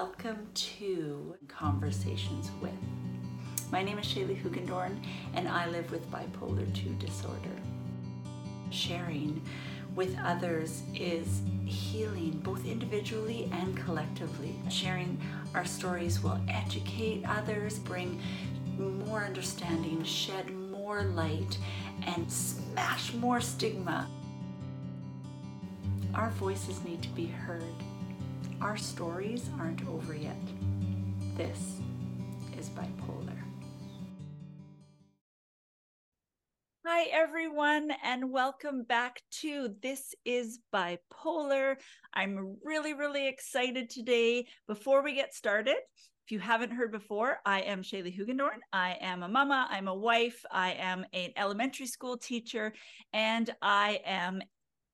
Welcome to Conversations with. My name is Shaley Hoogendoorn, and I live with bipolar 2 disorder. Sharing with others is healing, both individually and collectively. Sharing our stories will educate others, bring more understanding, shed more light, and smash more stigma. Our voices need to be heard our stories aren't over yet. This is bipolar. Hi, everyone, and welcome back to This is Bipolar. I'm really, really excited today. Before we get started, if you haven't heard before, I am Shaley Hoogendoorn. I am a mama, I'm a wife, I am an elementary school teacher, and I am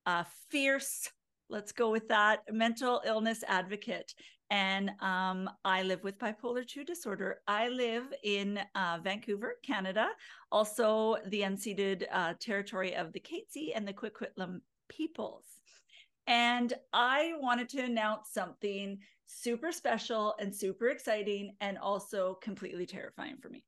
a fierce let's go with that mental illness advocate. And um, i live with bipolar 2 disorder. I live in uh, vancouver canada also the unceded uh, territory of the Katzie and the Coquitlam peoples. And i wanted to announce something super special and super exciting and also completely terrifying for me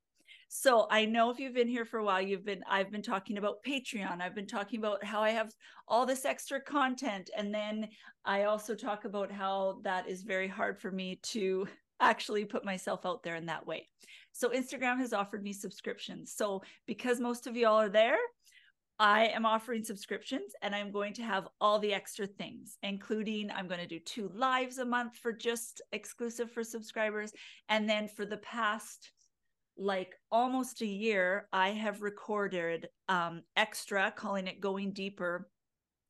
so I know if you've been here for a while, you've been I've been talking about Patreon. I've been talking about how I have all this extra content. And then I also talk about how that is very hard for me to actually put myself out there in that way. So Instagram has offered me subscriptions. So because most of y'all are there, I am offering subscriptions and I'm going to have all the extra things, including I'm going to do two lives a month for just exclusive for subscribers. And then for the past like almost a year, I have recorded um, extra, calling it Going Deeper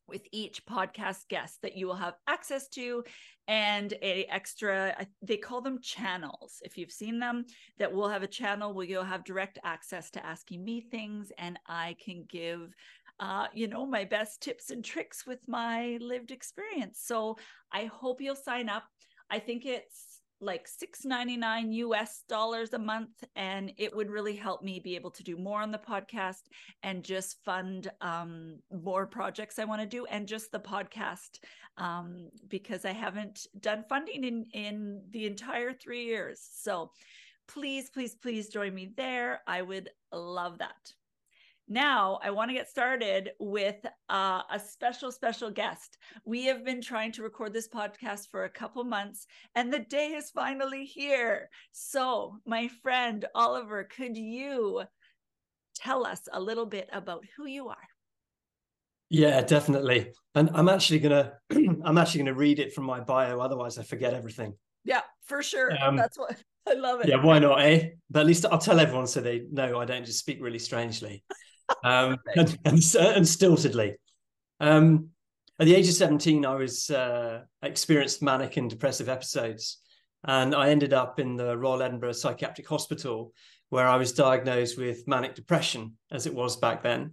with each podcast guest that you will have access to and a extra they call them channels. If you've seen them that will have a channel where you'll have direct access to asking me things and i can give uh, you know my best tips and tricks with my lived experience. So i hope you'll sign up. I think it's like 6.99 US dollars a month and it would really help me be able to do more on the podcast and just fund um, more projects I want to do and just the podcast um, because I haven't done funding in in the entire 3 years. So please please please join me there. I would love that. Now, I want to get started with uh, a special, special guest. We have been trying to record this podcast for a couple months, and the day is finally here. So, my friend Oliver, could you tell us a little bit about who you are? Yeah, definitely. And I'm actually gonna, I'm actually gonna read it from my bio. Otherwise, I forget everything. Yeah, for sure. Um, That's what I love it. Yeah, why not, eh? But at least I'll tell everyone so they know I don't just speak really strangely um, and, and, and, stiltedly. Um, at the age of 17, I was uh, experienced manic and depressive episodes. And I ended up in the Royal Edinburgh Psychiatric Hospital, where I was diagnosed with manic depression, as it was back then.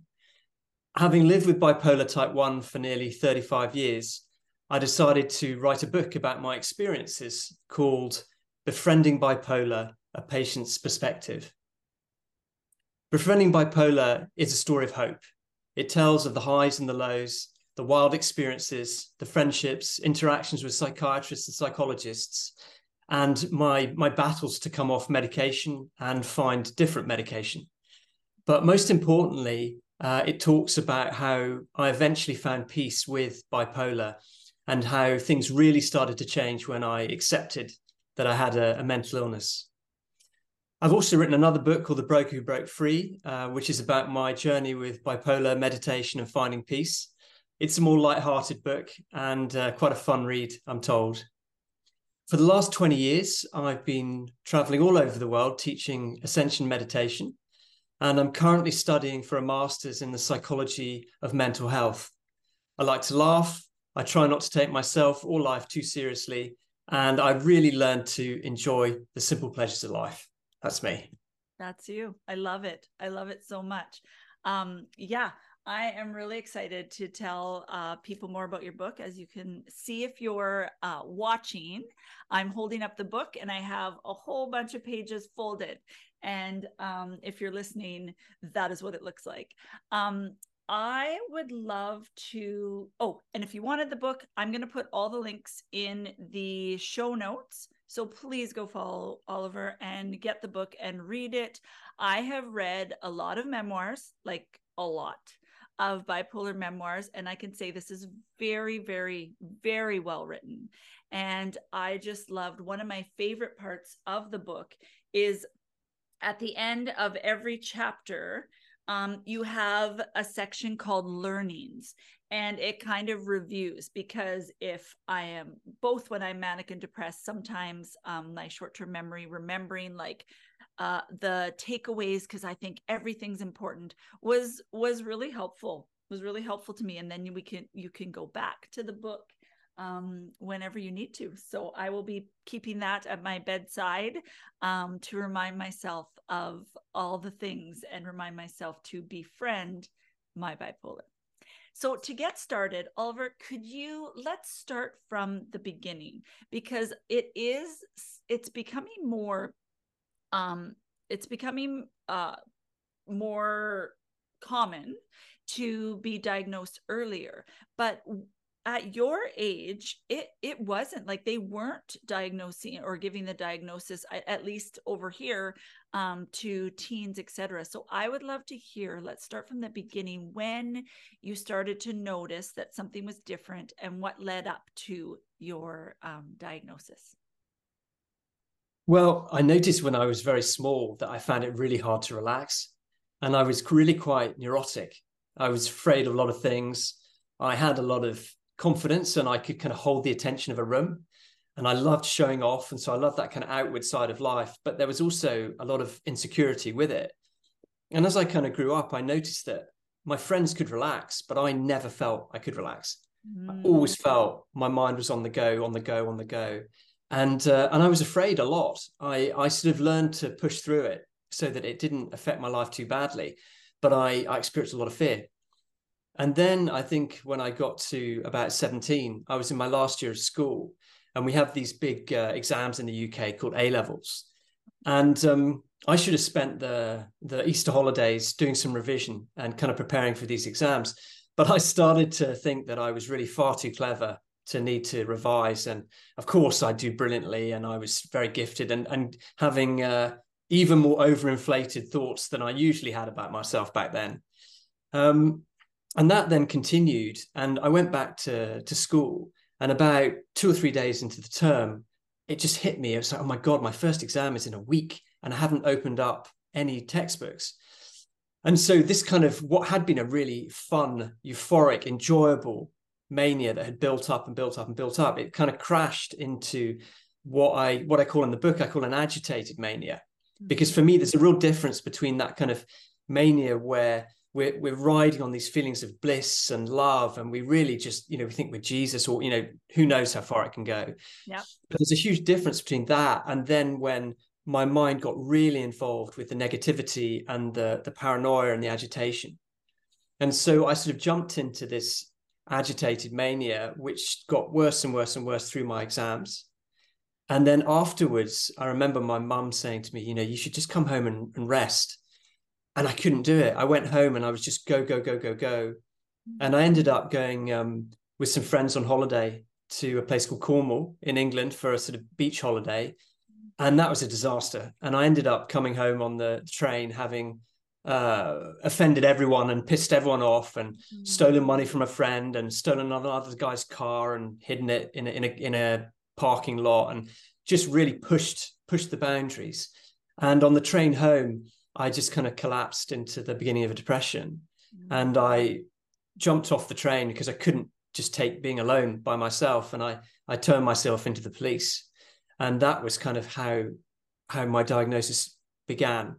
Having lived with bipolar type 1 for nearly 35 years, I decided to write a book about my experiences called Befriending Bipolar A Patient's Perspective. Befriending Bipolar is a story of hope. It tells of the highs and the lows, the wild experiences, the friendships, interactions with psychiatrists and psychologists, and my, my battles to come off medication and find different medication. But most importantly, uh, it talks about how I eventually found peace with bipolar and how things really started to change when I accepted that I had a, a mental illness. I've also written another book called The Broker Who Broke Free, uh, which is about my journey with bipolar, meditation, and finding peace. It's a more light-hearted book and uh, quite a fun read, I'm told. For the last 20 years, I've been traveling all over the world teaching ascension meditation, and I'm currently studying for a master's in the psychology of mental health. I like to laugh. I try not to take myself or life too seriously, and I really learned to enjoy the simple pleasures of life. That's me. That's you. I love it. I love it so much. Um, yeah, I am really excited to tell uh, people more about your book. As you can see, if you're uh, watching, I'm holding up the book and I have a whole bunch of pages folded. And um, if you're listening, that is what it looks like. Um, I would love to. Oh, and if you wanted the book, I'm going to put all the links in the show notes So please go follow Oliver and get the book and read it. I have read a lot of memoirs, like a lot of bipolar memoirs, and I can say this is very, very, very well written. And I just loved one of my favorite parts of the book is at the end of every chapter, um, you have a section called learnings and it kind of reviews because if i am both when i'm manic and depressed sometimes um, my short-term memory remembering like uh, the takeaways because i think everything's important was was really helpful was really helpful to me and then we can you can go back to the book um, whenever you need to. So I will be keeping that at my bedside um, to remind myself of all the things and remind myself to befriend my bipolar. So to get started, Oliver, could you let's start from the beginning because it is it's becoming more um it's becoming uh more common to be diagnosed earlier. But at your age it it wasn't like they weren't diagnosing or giving the diagnosis at least over here um, to teens etc so i would love to hear let's start from the beginning when you started to notice that something was different and what led up to your um, diagnosis. Well i noticed when i was very small that i found it really hard to relax and i was really quite neurotic. I was afraid of a lot of things. I had a lot of confidence and I could kind of hold the attention of a room. And I loved showing off. And so I loved that kind of outward side of life. But there was also a lot of insecurity with it. And as I kind of grew up, I noticed that my friends could relax, but I never felt I could relax. Mm. I always felt my mind was on the go, on the go, on the go. And uh, and I was afraid a lot. I I sort of learned to push through it so that it didn't affect my life too badly. But I, I experienced a lot of fear. And then I think when I got to about 17, I was in my last year of school, and we have these big uh, exams in the UK called A levels. And um, I should have spent the, the Easter holidays doing some revision and kind of preparing for these exams. But I started to think that I was really far too clever to need to revise. And of course, I do brilliantly, and I was very gifted and, and having uh, even more overinflated thoughts than I usually had about myself back then. Um, and that then continued and i went back to to school and about two or three days into the term it just hit me. It was like oh my god my first exam is in a week and i haven't opened up any textbooks. And so this kind of what had been a really fun euphoric enjoyable mania that had built up and built up and built up it kind of crashed into what i what i call in the book i call an agitated mania. Hmm. Because for me there's a real difference between that kind of mania where we're we're riding on these feelings of bliss and love and we really just you know we think we're jesus or you know who knows how far it can go. Yeah. But there's a huge difference between that and then when my mind got really involved with the negativity and the the paranoia and the agitation. And so i sort of jumped into this agitated mania which got worse and worse and worse through my exams. And then afterwards i remember my mum saying to me you know you should just come home and, and rest and I couldn't do it. I went home and I was just go, go, go, go, go. And I ended up going um, with some friends on holiday to a place called Cornwall in England for a sort of beach holiday. And that was a disaster. And I ended up coming home on the train having uh, offended everyone and pissed everyone off and mm. stolen money from a friend and stolen another guy's car and hidden it in a, in a, in a parking lot and just really pushed pushed the boundaries. And on the train home, I just kind of collapsed into the beginning of a depression. Mm-hmm. And I jumped off the train because I couldn't just take being alone by myself. And I, I turned myself into the police. And that was kind of how, how my diagnosis began.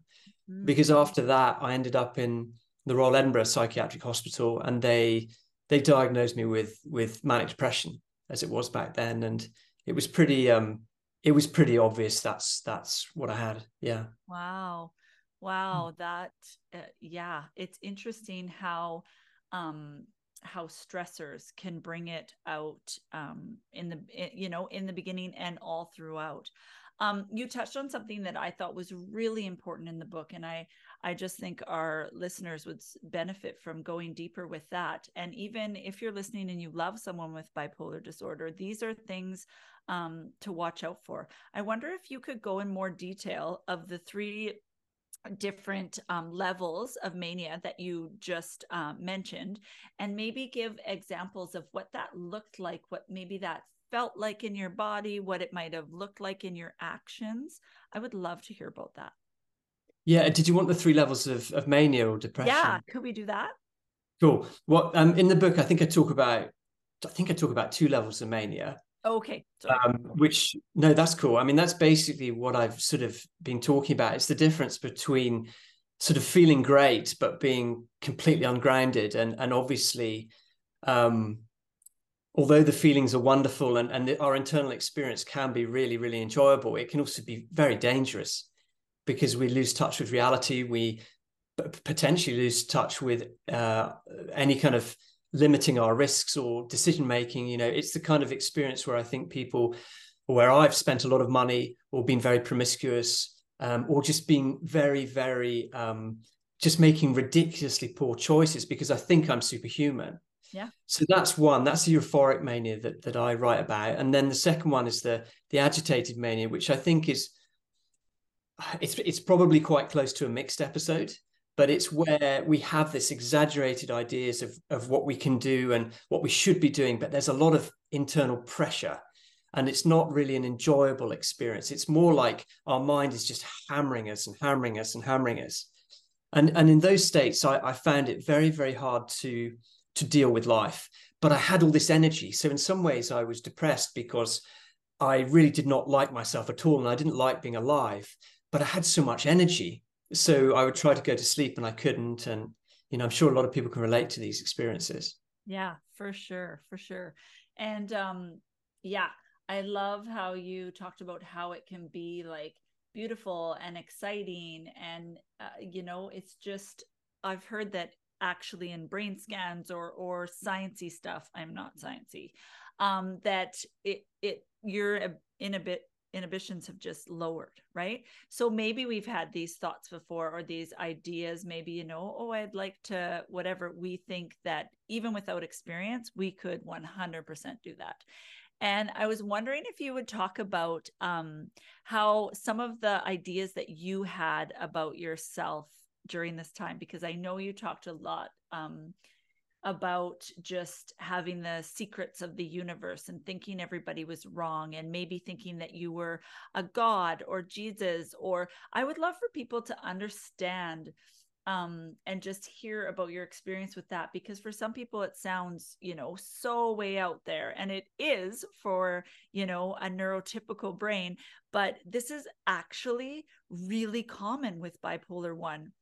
Mm-hmm. Because after that, I ended up in the Royal Edinburgh Psychiatric Hospital and they, they diagnosed me with, with manic depression as it was back then. And it was pretty, um, it was pretty obvious that's, that's what I had. Yeah. Wow. Wow, that uh, yeah, it's interesting how um how stressors can bring it out um, in the you know in the beginning and all throughout. Um, you touched on something that i thought was really important in the book and i i just think our listeners would benefit from going deeper with that. And even if you're listening and you love someone with bipolar disorder these are things um, to watch out for. I wonder if you could go in more detail of the three different um, levels of mania that you just uh, mentioned and maybe give examples of what that looked like what maybe that felt like in your body what it might have looked like in your actions. I would love to hear about that. Yeah did you want the three levels of, of mania or depression? Yeah could we do that? Cool. Well um, in the book i think i talk about i think i talk about two levels of mania Okay. Um, which no, that's cool. I mean, that's basically what I've sort of been talking about. It's the difference between sort of feeling great but being completely ungrounded, and and obviously, um, although the feelings are wonderful and and our internal experience can be really really enjoyable, it can also be very dangerous because we lose touch with reality. We potentially lose touch with uh, any kind of limiting our risks or decision making you know it's the kind of experience where i think people where i've spent a lot of money or been very promiscuous um, or just being very very um, just making ridiculously poor choices because i think i'm superhuman. Yeah. So that's one that's the euphoric mania that, that i write about. And then the second one is the the agitated mania which i think is it's it's probably quite close to a mixed episode but it's where we have this exaggerated ideas of, of what we can do and what we should be doing but there's a lot of internal pressure and it's not really an enjoyable experience. It's more like our mind is just hammering us and hammering us and hammering us. And and in those states i, I found it very very hard to to deal with life but i had all this energy. So in some ways i was depressed because i really did not like myself at all and i didn't like being alive but i had so much energy so I would try to go to sleep and I couldn't. And, you know, I'm sure a lot of people can relate to these experiences. Yeah, for sure. For sure. And um, yeah, I love how you talked about how it can be like beautiful and exciting. And, uh, you know, it's just, I've heard that actually in brain scans or or sciency stuff i'm not sciency um that it it you're in a bit inhibitions have just lowered, right? So maybe we've had these thoughts before or these ideas, maybe, you know, oh, I'd like to, whatever. We think that even without experience, we could 100% do that. And I was wondering if you would talk about um, how some of the ideas that you had about yourself during this time, because I know you talked a lot um, about just having the secrets of the universe and thinking everybody was wrong and maybe thinking that you were a god or Jesus or I would love for people to understand um and just hear about your experience with that because for some people it sounds you know so way out there and it is for you know a neurotypical brain but this is actually really common with bipolar 1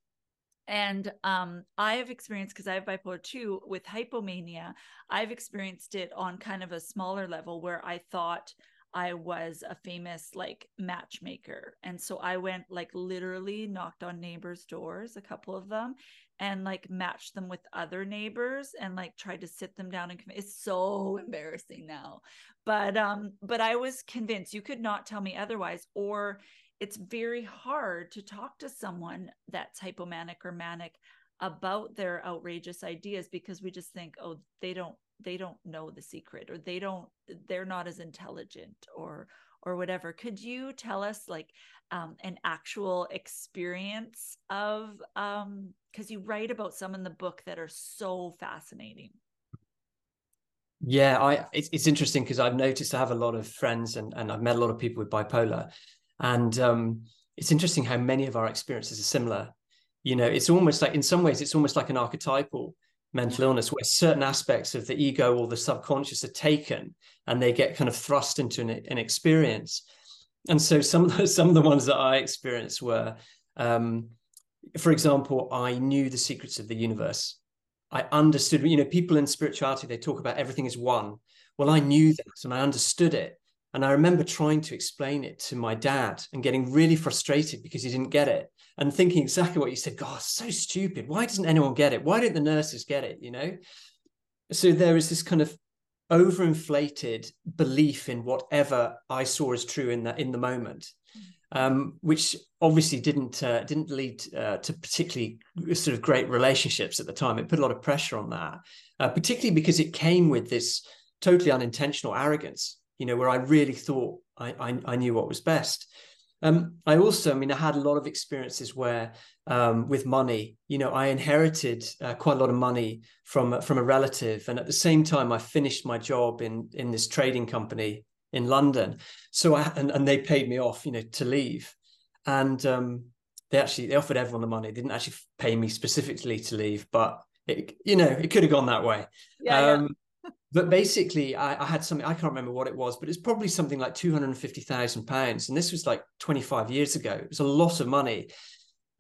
and um, I have experienced because I have bipolar 2 with hypomania. I've experienced it on kind of a smaller level where I thought I was a famous like matchmaker. And so I went like literally knocked on neighbors' doors, a couple of them, and like matched them with other neighbors and like tried to sit them down and it's so embarrassing now. But um but I was convinced you could not tell me otherwise or it's very hard to talk to someone that's hypomanic or manic about their outrageous ideas because we just think oh they don't they don't know the secret or they don't they're not as intelligent or or whatever. Could you tell us like um, an actual experience of um because you write about some in the book that are so fascinating. Yeah i it's, it's interesting because i've noticed i have a lot of friends and, and i've met a lot of people with bipolar and um, it's interesting how many of our experiences are similar. You know, it's almost like, in some ways, it's almost like an archetypal mental illness where certain aspects of the ego or the subconscious are taken and they get kind of thrust into an, an experience. And so some of the, some of the ones that I experienced were, um, for example, I knew the secrets of the universe. I understood, you know, people in spirituality, they talk about everything is one. Well, I knew that and I understood it. And I remember trying to explain it to my dad and getting really frustrated because he didn't get it and thinking exactly what you said. God, so stupid. Why doesn't anyone get it? Why don't the nurses get it? You know? so there is this kind of overinflated belief in whatever I saw as true in that in the moment, um, which obviously didn't uh, didn't lead uh, to particularly sort of great relationships at the time. It put a lot of pressure on that, uh, particularly because it came with this totally unintentional arrogance. You know, where I really thought I, I, I knew what was best. Um, I also, I mean, I had a lot of experiences where, um, with money, you know, I inherited uh, quite a lot of money from from a relative, and at the same time, I finished my job in in this trading company in London. So I and, and they paid me off, you know, to leave, and um, they actually they offered everyone the money. They didn't actually pay me specifically to leave, but it, you know, it could have gone that way. Yeah, yeah. But basically I, I, had something i can't remember what it was but it's probably something like 250000 pounds and this was like 25 years ago. It was a lot of money.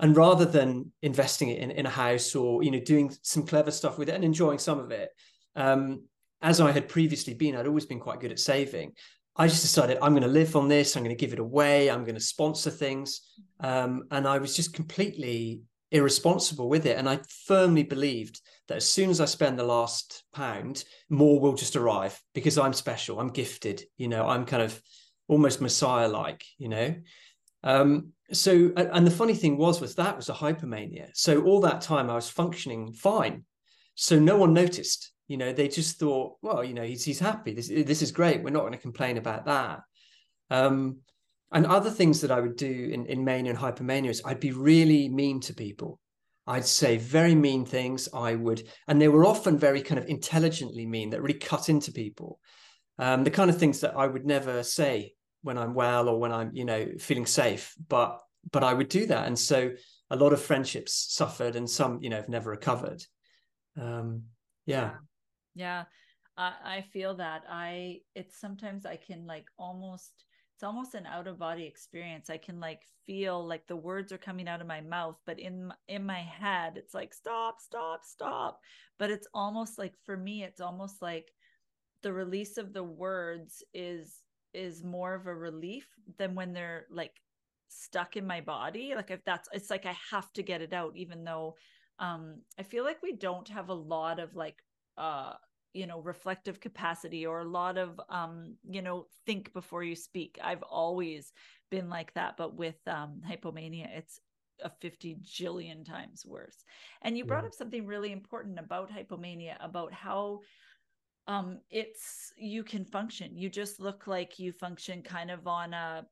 And rather than investing it in, in a house or you know doing some clever stuff with it and enjoying some of it um, as i had previously been i'd always been quite good at saving. I just decided i'm going to live on this. I'm going to give it away. I'm going to sponsor things. Um, and i was just completely irresponsible with it. And i firmly believed that as soon as I spend the last pound, more will just arrive because I'm special, I'm gifted, you know, I'm kind of almost messiah like, you know. Um, so and the funny thing was was that was a hypomania. So all that time I was functioning fine. So no one noticed. You know, they just thought, well, you know, he's he's happy. This this is great. We're not going to complain about that. Um, and other things that I would do in, in mania and hypomania is I'd be really mean to people. I'd say very mean things. I would, and they were often very kind of intelligently mean that really cut into people. Um, the kind of things that I would never say when I'm well or when I'm, you know, feeling safe. But but I would do that, and so a lot of friendships suffered, and some, you know, have never recovered. Um, yeah, yeah, I, I feel that. I it's sometimes I can like almost almost an out of body experience. I can like feel like the words are coming out of my mouth but in in my head it's like stop stop stop. But it's almost like for me it's almost like the release of the words is is more of a relief than when they're like stuck in my body. Like if that's it's like i have to get it out even though um i feel like we don't have a lot of like uh you know reflective capacity or a lot of um you know think before you speak. I've always been like that but with um hypomania it's a 50 jillion times worse. And you brought yeah. up something really important about hypomania about how um it's you can function. You just look like you function kind of on a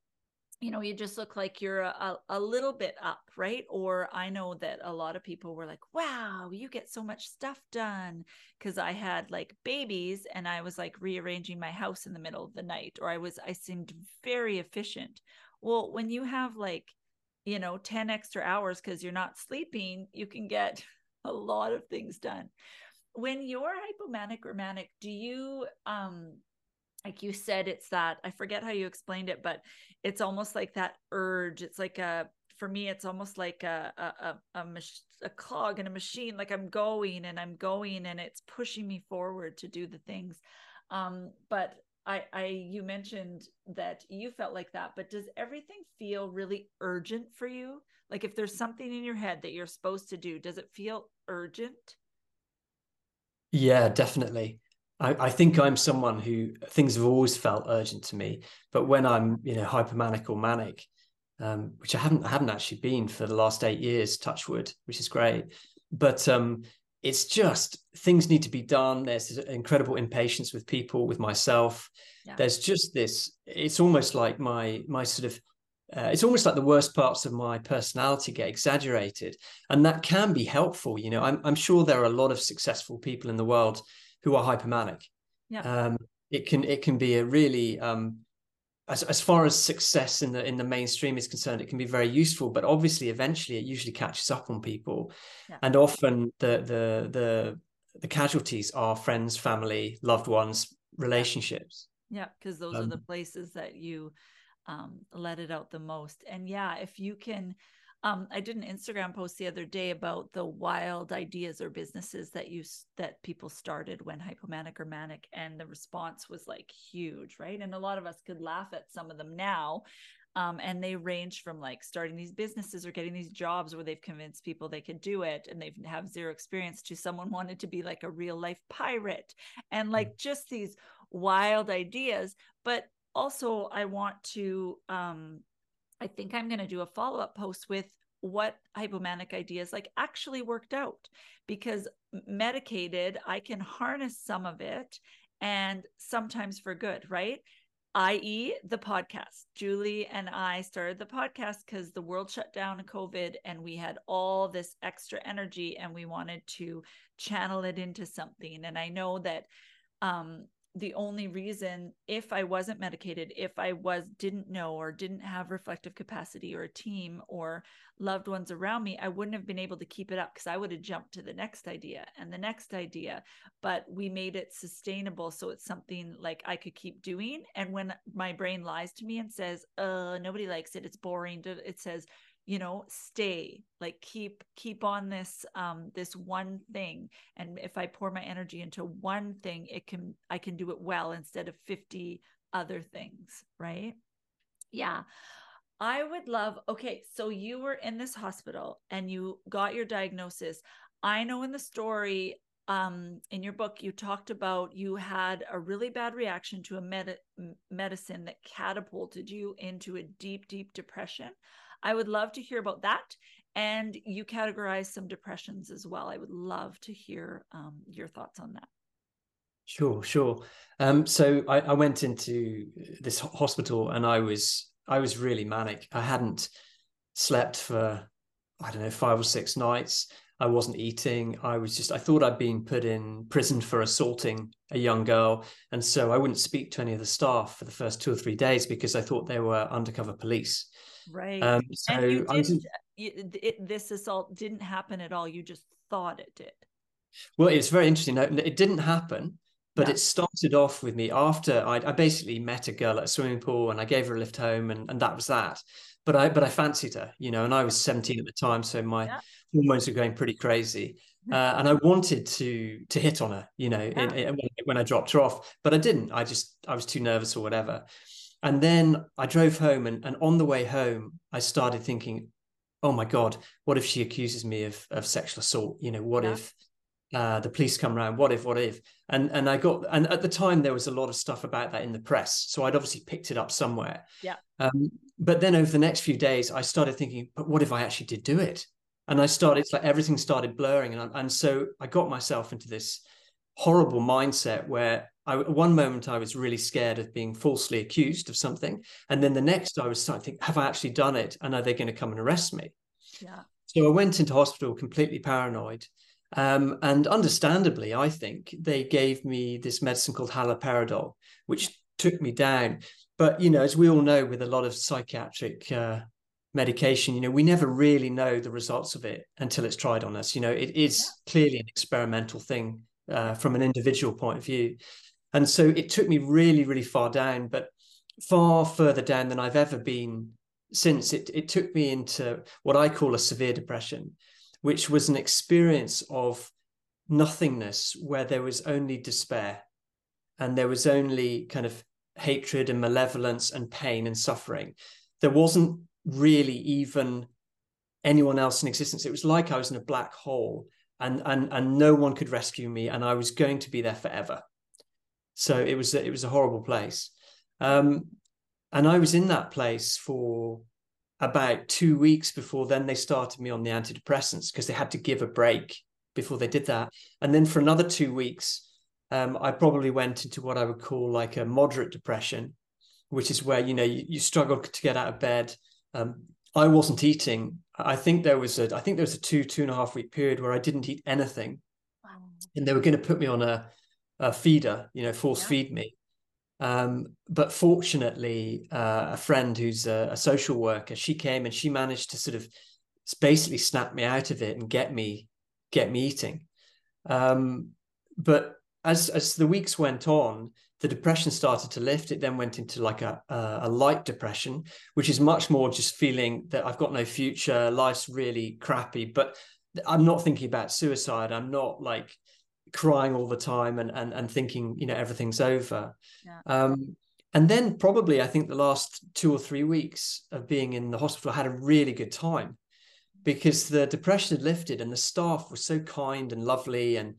you know you just look like you're a, a little bit up right? Or i know that a lot of people were like wow you get so much stuff done. Because i had like babies and i was like rearranging my house in the middle of the night or i was i seemed very efficient. Well when you have like you know 10 extra hours because you're not sleeping you can get a lot of things done. When you're hypomanic or manic do you um like you said it's that i forget how you explained it but it's almost like that urge it's like a for me it's almost like a a a, a, a clog in a machine like i'm going and i'm going and it's pushing me forward to do the things um but I, I you mentioned that you felt like that, but does everything feel really urgent for you? Like if there's something in your head that you're supposed to do, does it feel urgent? Yeah, definitely. I, I, think I'm someone who things have always felt urgent to me, but when I'm you know hypomanic or manic, um, which I haven't I haven't actually been for the last eight years, touchwood, which is great, but um, it's just things need to be done. There's incredible impatience with people, with myself. Yeah. There's just this. It's almost like my my sort of uh, it's almost like the worst parts of my personality get exaggerated and that can be helpful you know I'm, I'm sure there are a lot of successful people in the world who are hypomanic. Yeah. Um, it can it can be a really um, as as far as success in the in the mainstream is concerned, it can be very useful. But obviously, eventually, it usually catches up on people, yeah. and often the the the the casualties are friends, family, loved ones, relationships. Yeah, because those um, are the places that you um, let it out the most. And yeah, if you can um, I did an Instagram post the other day about the wild ideas or businesses that you that people started when hypomanic or manic, and the response was like huge, right? And a lot of us could laugh at some of them now, Um, and they range from like starting these businesses or getting these jobs where they've convinced people they could do it and they have zero experience to someone wanted to be like a real life pirate and like mm. just these wild ideas. But also, I want to, um, I think I'm going to do a follow up post with what hypomanic ideas like actually worked out because medicated i can harness some of it and sometimes for good right? I.e the podcast. Julie and i started the podcast because the world shut down in covid and we had all this extra energy and we wanted to channel it into something. And i know that um the only reason if i wasn't medicated if i was didn't know or didn't have reflective capacity or a team or loved ones around me i wouldn't have been able to keep it up because i would have jumped to the next idea and the next idea. But we made it sustainable so it's something like i could keep doing. And when my brain lies to me and says uh nobody likes it. It's boring. It says you know stay like keep keep on this um this one thing. And if i pour my energy into one thing it can i can do it well instead of 50 other things right? Yeah. I would love okay so you were in this hospital and you got your diagnosis. I know in the story um in your book you talked about you had a really bad reaction to a med- medicine that catapulted you into a deep deep depression I would love to hear about that. And you categorize some depressions as well. I would love to hear um, your thoughts on that. Sure, sure. Um, so I, I went into this hospital and I was I was really manic. I hadn't slept for I don't know five or six nights. I wasn't eating. I was just, I thought I'd been put in prison for assaulting a young girl. And so I wouldn't speak to any of the staff for the first two or three days because I thought they were undercover police. Right. Um, so and you didn't, it, this assault didn't happen at all. You just thought it did. Well, it's very interesting. It didn't happen, but yeah. it started off with me after I, I, basically met a girl at a swimming pool and I gave her a lift home, and, and that was that. But I but I fancied her, you know, and I was 17 at the time, so my yeah. hormones were going pretty crazy. Uh, and I wanted to to hit on her, you know, yeah. in, in, when I dropped her off, but I didn't. I just I was too nervous or whatever. And then I drove home, and, and on the way home, I started thinking, oh my God, what if she accuses me of, of sexual assault? You know, what yeah. if uh, the police come around? What if, what if? And and I got, and at the time, there was a lot of stuff about that in the press. So I'd obviously picked it up somewhere. Yeah. Um, but then over the next few days, I started thinking, but what if I actually did do it? And I started, it's like everything started blurring. And, and so I got myself into this horrible mindset where I, one moment I was really scared of being falsely accused of something, and then the next I was starting to think, have I actually done it, and are they going to come and arrest me? Yeah. So I went into hospital completely paranoid, um, and understandably, I think they gave me this medicine called haloperidol, which took me down. But you know, as we all know, with a lot of psychiatric uh, medication, you know, we never really know the results of it until it's tried on us. You know, it is yeah. clearly an experimental thing uh, from an individual point of view. And so it took me really, really far down, but far further down than I've ever been since. It, it took me into what I call a severe depression, which was an experience of nothingness where there was only despair and there was only kind of hatred and malevolence and pain and suffering. There wasn't really even anyone else in existence. It was like I was in a black hole and and and no one could rescue me and I was going to be there forever. So it was it was a horrible place, um, and I was in that place for about two weeks before then they started me on the antidepressants because they had to give a break before they did that, and then for another two weeks, um, I probably went into what I would call like a moderate depression, which is where you know you, you struggle to get out of bed. Um, I wasn't eating. I think there was a I think there was a two two and a half week period where I didn't eat anything, wow. and they were going to put me on a a feeder, you know, force yeah. feed me. Um, but fortunately, uh, a friend who's a, a, social worker, she came and she managed to sort of basically snap me out of it and get me get me eating. Um, but as as the weeks went on, the depression started to lift. It then went into like a, a, a light depression, which is much more just feeling that I've got no future, life's really crappy. But I'm not thinking about suicide. I'm not like crying all the time and and and thinking you know everything's over. Yeah. Um, and then probably I think the last two or three weeks of being in the hospital, I had a really good time because the depression had lifted and the staff was so kind and lovely and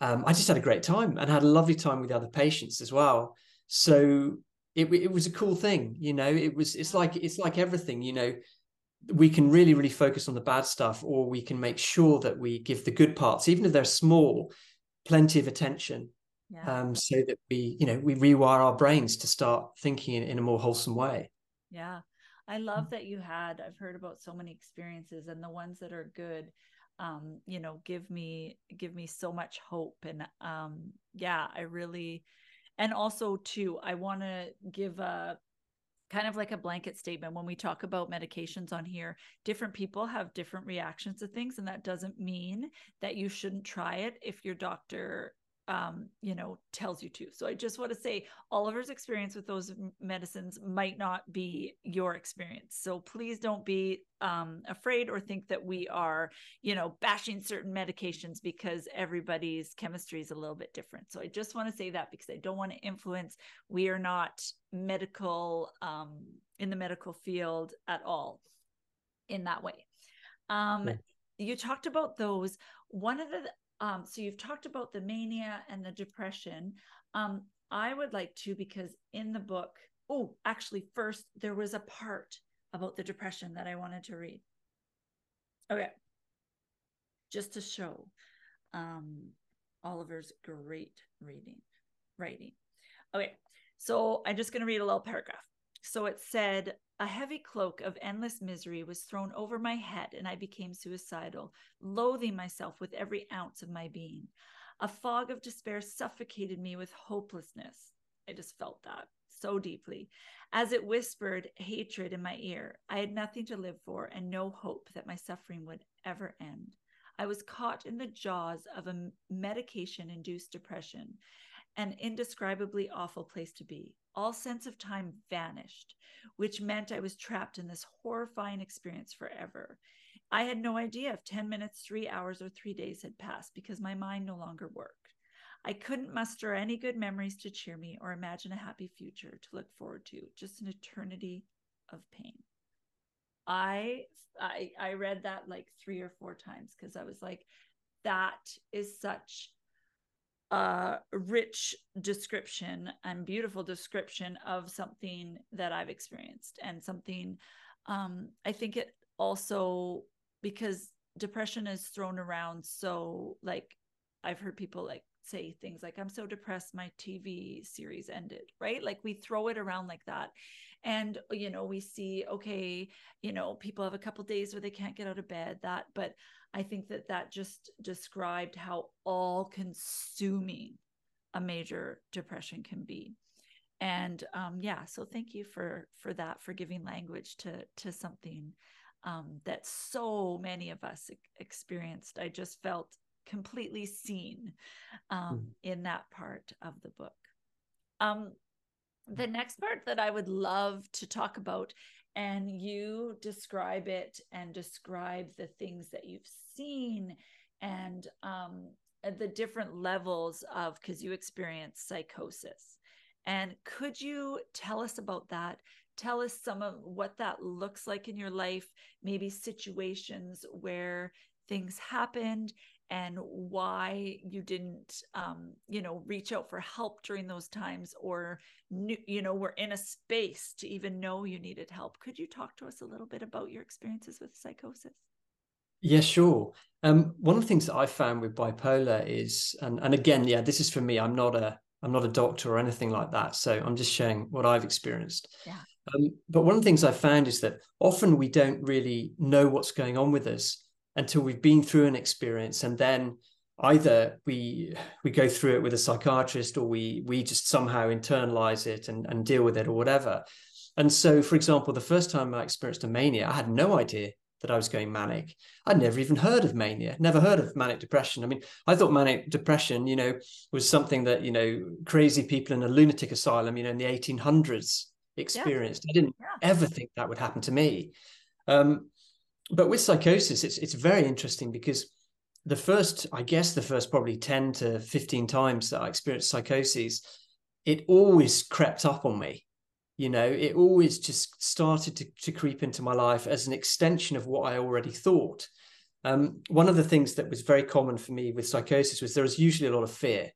um, I just had a great time and had a lovely time with the other patients as well. So it, it was a cool thing, you know. It was it's like it's like everything, you know. We can really really focus on the bad stuff, or we can make sure that we give the good parts, even if they're small, plenty of attention, yeah. um, so that we you know we rewire our brains to start thinking in, in a more wholesome way. Yeah, I love that you had. I've heard about so many experiences, and the ones that are good um you know give me give me so much hope and um yeah i really and also too i want to give a kind of like a blanket statement when we talk about medications on here different people have different reactions to things and that doesn't mean that you shouldn't try it if your doctor um, you know, tells you to. So I just want to say Oliver's experience with those medicines might not be your experience. So please don't be um, afraid or think that we are, you know, bashing certain medications because everybody's chemistry is a little bit different. So I just want to say that because I don't want to influence. We are not medical um, in the medical field at all in that way. Um, yeah. You talked about those. One of the um, so you've talked about the mania and the depression. Um, I would like to because in the book, oh, actually, first there was a part about the depression that I wanted to read. Okay, just to show um, Oliver's great reading, writing. Okay, so I'm just going to read a little paragraph. So it said, a heavy cloak of endless misery was thrown over my head, and I became suicidal, loathing myself with every ounce of my being. A fog of despair suffocated me with hopelessness. I just felt that so deeply. As it whispered hatred in my ear, I had nothing to live for and no hope that my suffering would ever end. I was caught in the jaws of a medication induced depression, an indescribably awful place to be. All sense of time vanished, which meant I was trapped in this horrifying experience forever. I had no idea if 10 minutes, three hours, or three days had passed because my mind no longer worked. I couldn't muster any good memories to cheer me or imagine a happy future to look forward to, just an eternity of pain. I I I read that like 3 or 4 times cuz I was like that is such a rich description and beautiful description of something that I've experienced and something um, I think it also because depression is thrown around so like I've heard people like say things like I'm so depressed my TV series ended, right? Like we throw it around like that. And you know, we see okay, you know, people have a couple days where they can't get out of bed that but I think that that just described how all consuming a major depression can be. And um, yeah, so thank you for for that for giving language to to something um, that so many of us experienced. I just felt completely seen um, mm. in that part of the book. Um, the next part that I would love to talk about and you describe it and describe the things that you've seen and um, the different levels of because you experience psychosis. And could you tell us about that? Tell us some of what that looks like in your life, maybe situations where things happened and why you didn't um, you know reach out for help during those times or you know were in a space to even know you needed help. Could you talk to us a little bit about your experiences with psychosis? Yeah sure. Um, one of the things that i found with bipolar is and, and again yeah this is for me i'm not a i'm not a doctor or anything like that so i'm just sharing what i've experienced. Yeah. Um, but one of the things i found is that often we don't really know what's going on with us until we've been through an experience and then either we we go through it with a psychiatrist or we we just somehow internalize it and, and deal with it or whatever. And so for example the first time i experienced a mania i had no idea that i was going manic. I'd never even heard of mania never heard of manic depression. I mean i thought manic depression you know was something that you know crazy people in a lunatic asylum you know in the 1800s experienced yeah. i didn't yeah. ever think that would happen to me. Um, but with psychosis, it's it's very interesting because the first, I guess, the first probably ten to fifteen times that I experienced psychosis, it always crept up on me. You know, it always just started to, to creep into my life as an extension of what I already thought. Um, one of the things that was very common for me with psychosis was there was usually a lot of fear.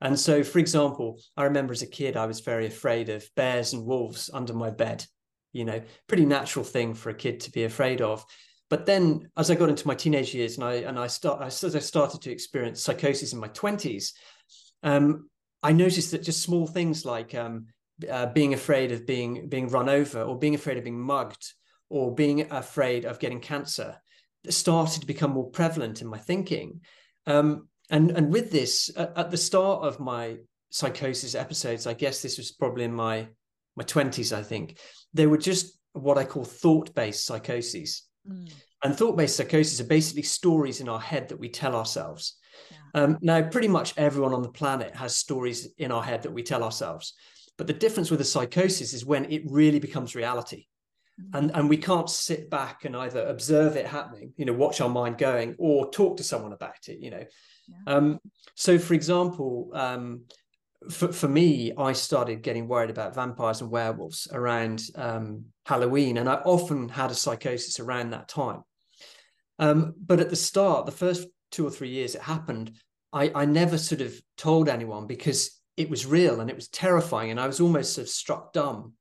And so, for example, I remember as a kid, I was very afraid of bears and wolves under my bed. You know, pretty natural thing for a kid to be afraid of. But then, as I got into my teenage years, and I and I start as I started to experience psychosis in my twenties, um, I noticed that just small things like um, uh, being afraid of being being run over, or being afraid of being mugged, or being afraid of getting cancer, started to become more prevalent in my thinking. Um, and and with this, at, at, the start of my psychosis episodes, I guess this was probably in my my twenties. I think they were just what I call thought based psychoses. Mm. And thought based psychosis are basically stories in our head that we tell ourselves. Yeah. Um, now, pretty much everyone on the planet has stories in our head that we tell ourselves. But the difference with a psychosis is when it really becomes reality. Mm-hmm. And, and we can't sit back and either observe it happening, you know, watch our mind going, or talk to someone about it, you know. Yeah. Um, so, for example, um, for, for me, I started getting worried about vampires and werewolves around um, Halloween, and I often had a psychosis around that time. Um, but at the start, the first two or three years it happened, I, I never sort of told anyone because it was real and it was terrifying, and I was almost sort of struck dumb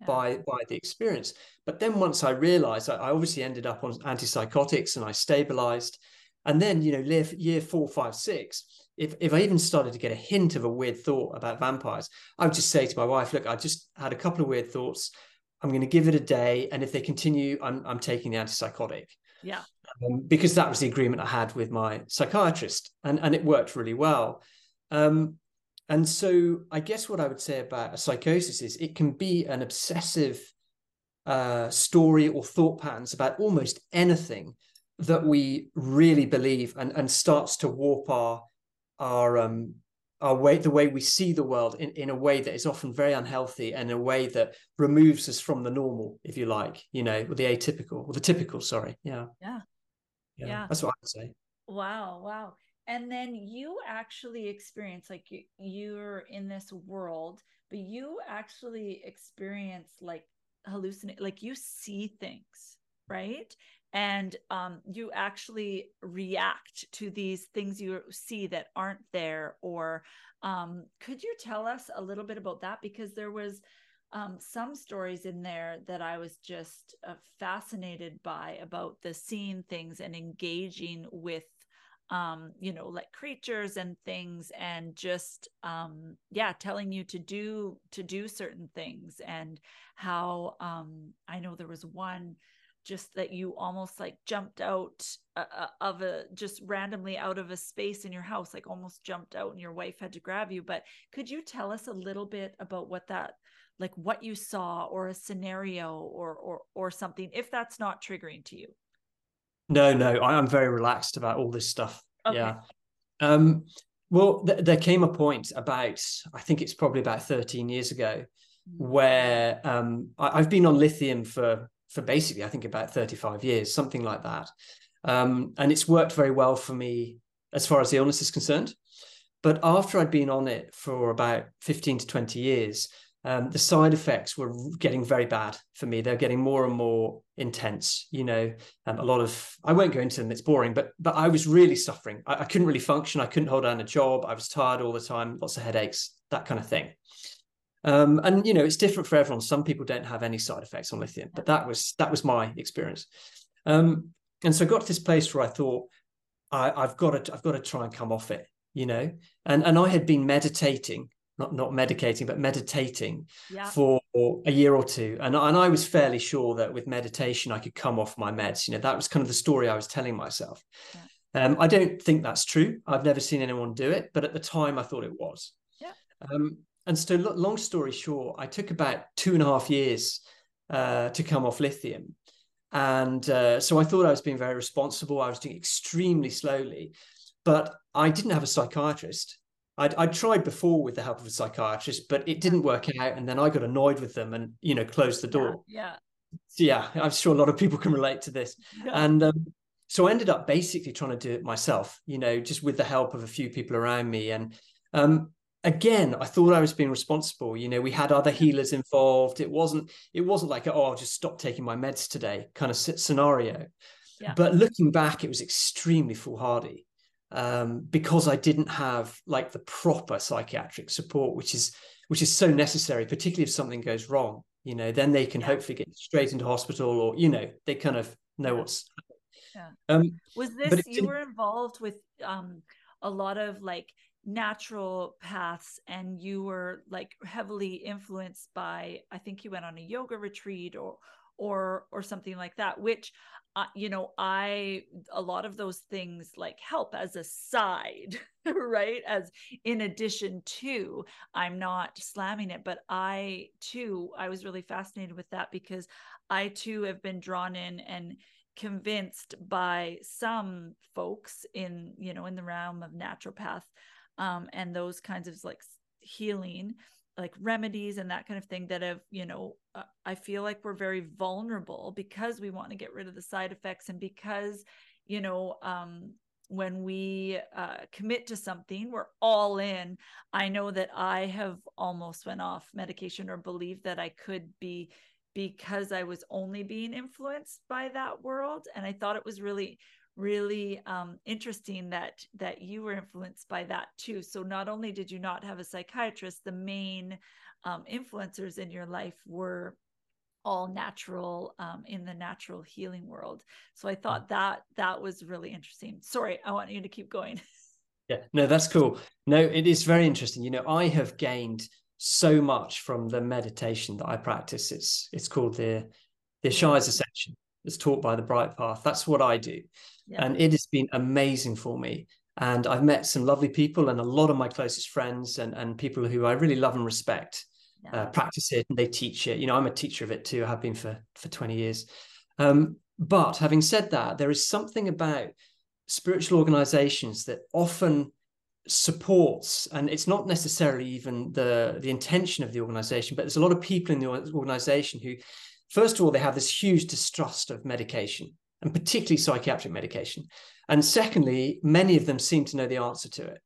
yeah. by by the experience. But then once I realized, I, I obviously ended up on antipsychotics and I stabilized. And then, you know, year, year four, five, six, if, if I even started to get a hint of a weird thought about vampires, I would just say to my wife, look, I just had a couple of weird thoughts. I'm going to give it a day. And if they continue, I'm, I'm taking the antipsychotic. Yeah. Um, because that was the agreement I had with my psychiatrist and, and it worked really well. Um, and so I guess what I would say about a psychosis is it can be an obsessive uh, story or thought patterns about almost anything that we really believe and, and starts to warp our our um our way the way we see the world in, in a way that is often very unhealthy and a way that removes us from the normal if you like you know or the atypical or the typical sorry. Yeah. Yeah. Yeah, yeah. that's what i'd say. Wow wow. And then you actually experience like you, you're in this world but you actually experience like hallucinate like you see things right and um, you actually react to these things you see that aren't there or um, could you tell us a little bit about that? Because there was um, some stories in there that I was just uh, fascinated by about the seeing things and engaging with um you know like creatures and things and just um yeah telling you to do to do certain things and how um i know there was one just that you almost like jumped out uh, uh, of a just randomly out of a space in your house like almost jumped out and your wife had to grab you but could you tell us a little bit about what that like what you saw or a scenario or or or something if that's not triggering to you no, no, I am very relaxed about all this stuff. Okay. Yeah. Um, well, th- there came a point about, I think it's probably about 13 years ago, mm. where um, I- have been on lithium for for basically, I think about 35 years, something like that. Um, and it's worked very well for me as far as the illness is concerned. But after I'd been on it for about 15 to 20 years, um, the side effects were getting very bad for me. They're getting more and more intense. You know, um, a lot of I won't go into them. It's boring, but but I was really suffering. I, I, couldn't really function. I couldn't hold down a job. I was tired all the time. Lots of headaches, that kind of thing. Um, and you know, it's different for everyone. Some people don't have any side effects on lithium, but that was that was my experience. Um, and so I got to this place where I thought I, I've got to I've got to try and come off it. You know, and and I had been meditating not not medicating but meditating yeah. for a year or two and, and i was fairly sure that with meditation i could come off my meds you know that was kind of the story i was telling myself yeah. um, i don't think that's true i've never seen anyone do it but at the time i thought it was yeah. Um, and so long story short i took about two and a half years uh, to come off lithium and uh, so i thought i was being very responsible i was doing extremely slowly but i didn't have a psychiatrist I'd, I'd tried before with the help of a psychiatrist, but it didn't work out. And then I got annoyed with them and, you know, closed the door. Yeah. Yeah. yeah I'm sure a lot of people can relate to this. Yeah. And um, so I ended up basically trying to do it myself, you know, just with the help of a few people around me. And um, again i thought i was being responsible you know we had other healers involved it wasn't it wasn't like oh i'll just stop taking my meds today kind of scenario yeah. but looking back it was extremely foolhardy um, because i didn't have like the proper psychiatric support which is which is so necessary particularly if something goes wrong you know then they can yeah. hopefully get straight into hospital or you know they kind of know what's yeah. Um, was this you were involved with um a lot of like naturopaths and you were like heavily influenced by i think you went on a yoga retreat or or or something like that which uh, you know i a lot of those things like help as a side right? As in addition to i'm not slamming it but i too i was really fascinated with that because i too have been drawn in and convinced by some folks in you know in the realm of naturopath um, and those kinds of like healing like remedies and that kind of thing that have you know uh, i feel like we're very vulnerable because we want to get rid of the side effects and because you know um, when we uh, commit to something we're all in. I know that i have almost went off medication or believed that i could be because i was only being influenced by that world and i thought it was really really um, interesting that that you were influenced by that too. So not only did you not have a psychiatrist the main um, influencers in your life were all natural um, in the natural healing world. So i thought that that was really interesting. Sorry i want you to keep going. Yeah no that's cool. No it is very interesting. You know i have gained so much from the meditation that i practice. It's it's called the the Ishaya's Ascension it's taught by the Bright Path. That's what I do. Yeah. And it has been amazing for me. And I've met some lovely people and a lot of my closest friends and, and people who I really love and respect yeah. uh, practice it and they teach it. You know, I'm a teacher of it too. I have been for, for 20 years. Um, but having said that, there is something about spiritual organizations that often supports and it's not necessarily even the the intention of the organization but there's a lot of people in the organization who First of all, they have this huge distrust of medication and particularly psychiatric medication. And secondly, many of them seem to know the answer to it.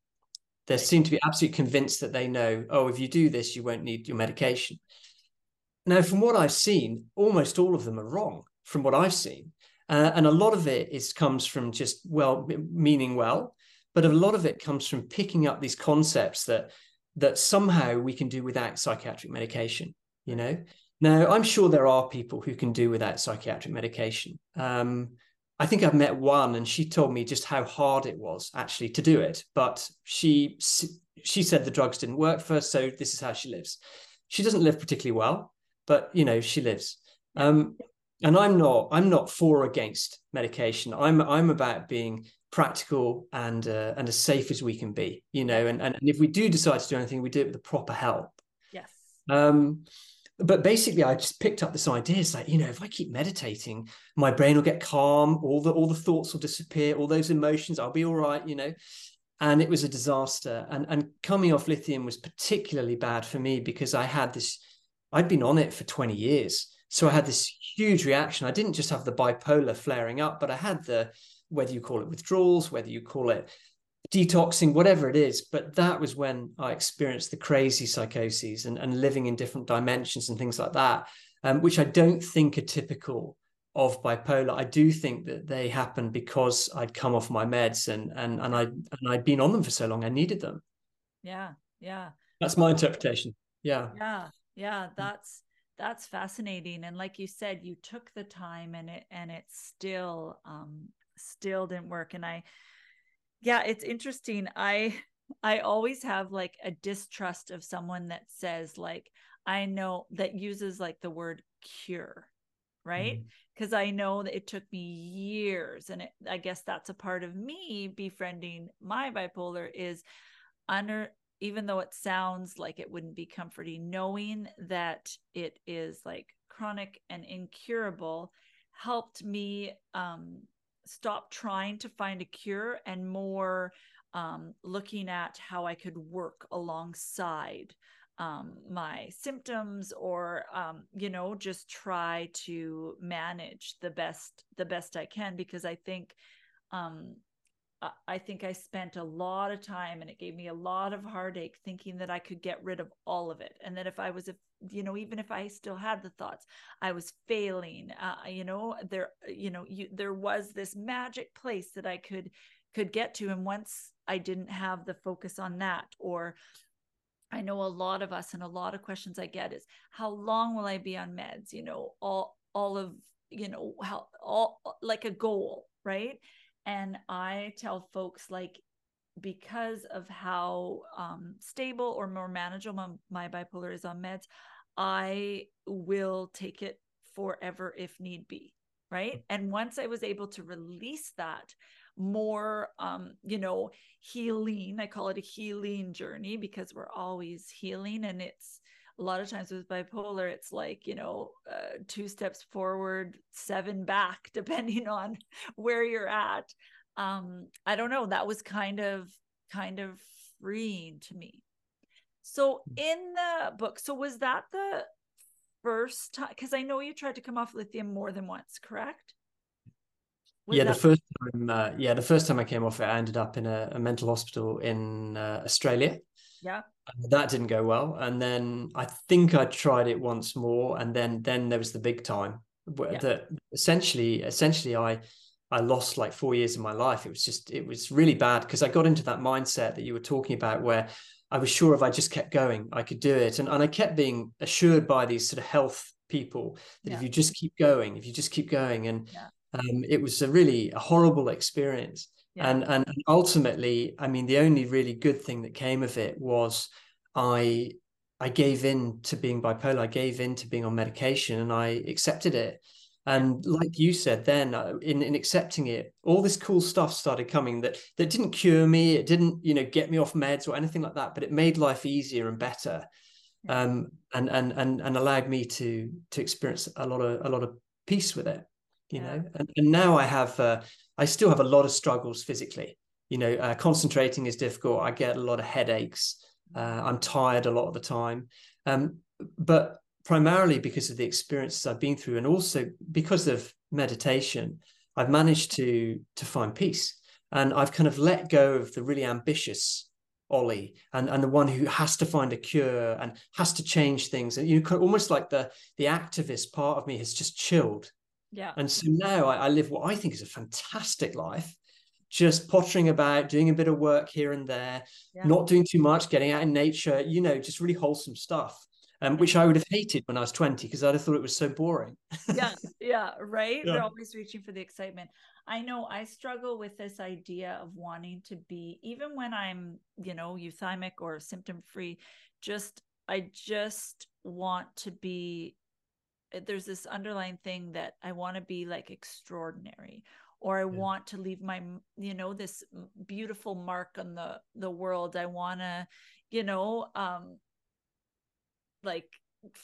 They seem to be absolutely convinced that they know, oh, if you do this, you won't need your medication. Now, from what I've seen, almost all of them are wrong from what I've seen. Uh, and a lot of it is comes from just well meaning well, but a lot of it comes from picking up these concepts that that somehow we can do without psychiatric medication. You know, now, I'm sure there are people who can do without psychiatric medication. Um, I think I've met one, and she told me just how hard it was actually to do it. But she she said the drugs didn't work for her, so this is how she lives. She doesn't live particularly well, but you know she lives. Um, and I'm not I'm not for or against medication. I'm I'm about being practical and uh, and as safe as we can be. You know, and, and and if we do decide to do anything, we do it with the proper help. Yes. Um, but basically i just picked up this idea it's like you know if i keep meditating my brain will get calm all the all the thoughts will disappear all those emotions i'll be all right you know? And it was a disaster. And and coming off lithium was particularly bad for me because i had this i'd been on it for 20 years. So i had this huge reaction. I didn't just have the bipolar flaring up but i had the whether you call it withdrawals whether you call it detoxing, whatever it is. But that was when I experienced the crazy psychoses and, and living in different dimensions and things like that, um, which I don't think are typical of bipolar. I do think that they happen because I'd come off my meds and and and I and I'd been on them for so long, I needed them. Yeah, yeah. That's my interpretation. Yeah. Yeah, yeah. That's that's fascinating. And like you said, you took the time and it and it still um still didn't work. And I yeah it's interesting i i always have like a distrust of someone that says like i know that uses like the word cure right because mm-hmm. i know that it took me years and it, i guess that's a part of me befriending my bipolar is under even though it sounds like it wouldn't be comforting knowing that it is like chronic and incurable helped me um stop trying to find a cure and more um, looking at how I could work alongside um, my symptoms or um, you know just try to manage the best the best I can because I think um, I think I spent a lot of time and it gave me a lot of heartache thinking that I could get rid of all of it. And that if I was, a, you know, even if I still had the thoughts, I was failing, uh, you know, there, you know, you, there was this magic place that I could, could get to. And once I didn't have the focus on that, or I know a lot of us and a lot of questions I get is how long will I be on meds? You know, all, all of, you know, how all like a goal, right? And I tell folks like because of how um, stable or more manageable my, my bipolar is on meds, I will take it forever if need be. Right. And once I was able to release that, more um you know healing i call it a healing journey because we're always healing and it's a lot of times with bipolar it's like you know uh, two steps forward seven back depending on where you're at um i don't know that was kind of kind of freeing to me so hmm. in the book so was that the first time because i know you tried to come off lithium more than once correct was yeah, that- the first time. Uh, yeah, the first time I came off it, I ended up in a, a mental hospital in uh, Australia. Yeah, that didn't go well, and then I think I tried it once more, and then then there was the big time. Yeah. That essentially, essentially, I I lost like four years of my life. It was just it was really bad because I got into that mindset that you were talking about where I was sure if I just kept going, I could do it, and and I kept being assured by these sort of health people that yeah. if you just keep going, if you just keep going, and yeah um, it was a really a horrible experience. Yeah. And, and ultimately, I mean, the only really good thing that came of it was I I gave in to being bipolar. I gave in to being on medication, and I accepted it. And like you said, then uh, in in accepting it, all this cool stuff started coming that that didn't cure me. It didn't, you know, get me off meds or anything like that. But it made life easier and better, um, and and and and allowed me to to experience a lot of a lot of peace with it you yeah. know and, and now i have uh, i still have a lot of struggles physically. You know uh, concentrating is difficult. I get a lot of headaches. Uh, i'm tired a lot of the time. Um, but primarily because of the experiences i've been through and also because of meditation i've managed to to find peace. And i've kind of let go of the really ambitious Ollie and, and the one who has to find a cure and has to change things. And you know, almost like the the activist part of me has just chilled yeah. And so now I, I live what I think is a fantastic life, just pottering about, doing a bit of work here and there, yeah. not doing too much, getting out in nature, you know, just really wholesome stuff. Um, which I would have hated when I was 20 because I'd have thought it was so boring. yeah, yeah, right. Yeah. We're always reaching for the excitement. I know I struggle with this idea of wanting to be, even when I'm, you know, euthymic or symptom free, just, I just want to be there's this underlying thing that I want to be like extraordinary or I yeah. want to leave my you know this beautiful mark on the the world I want to you know um like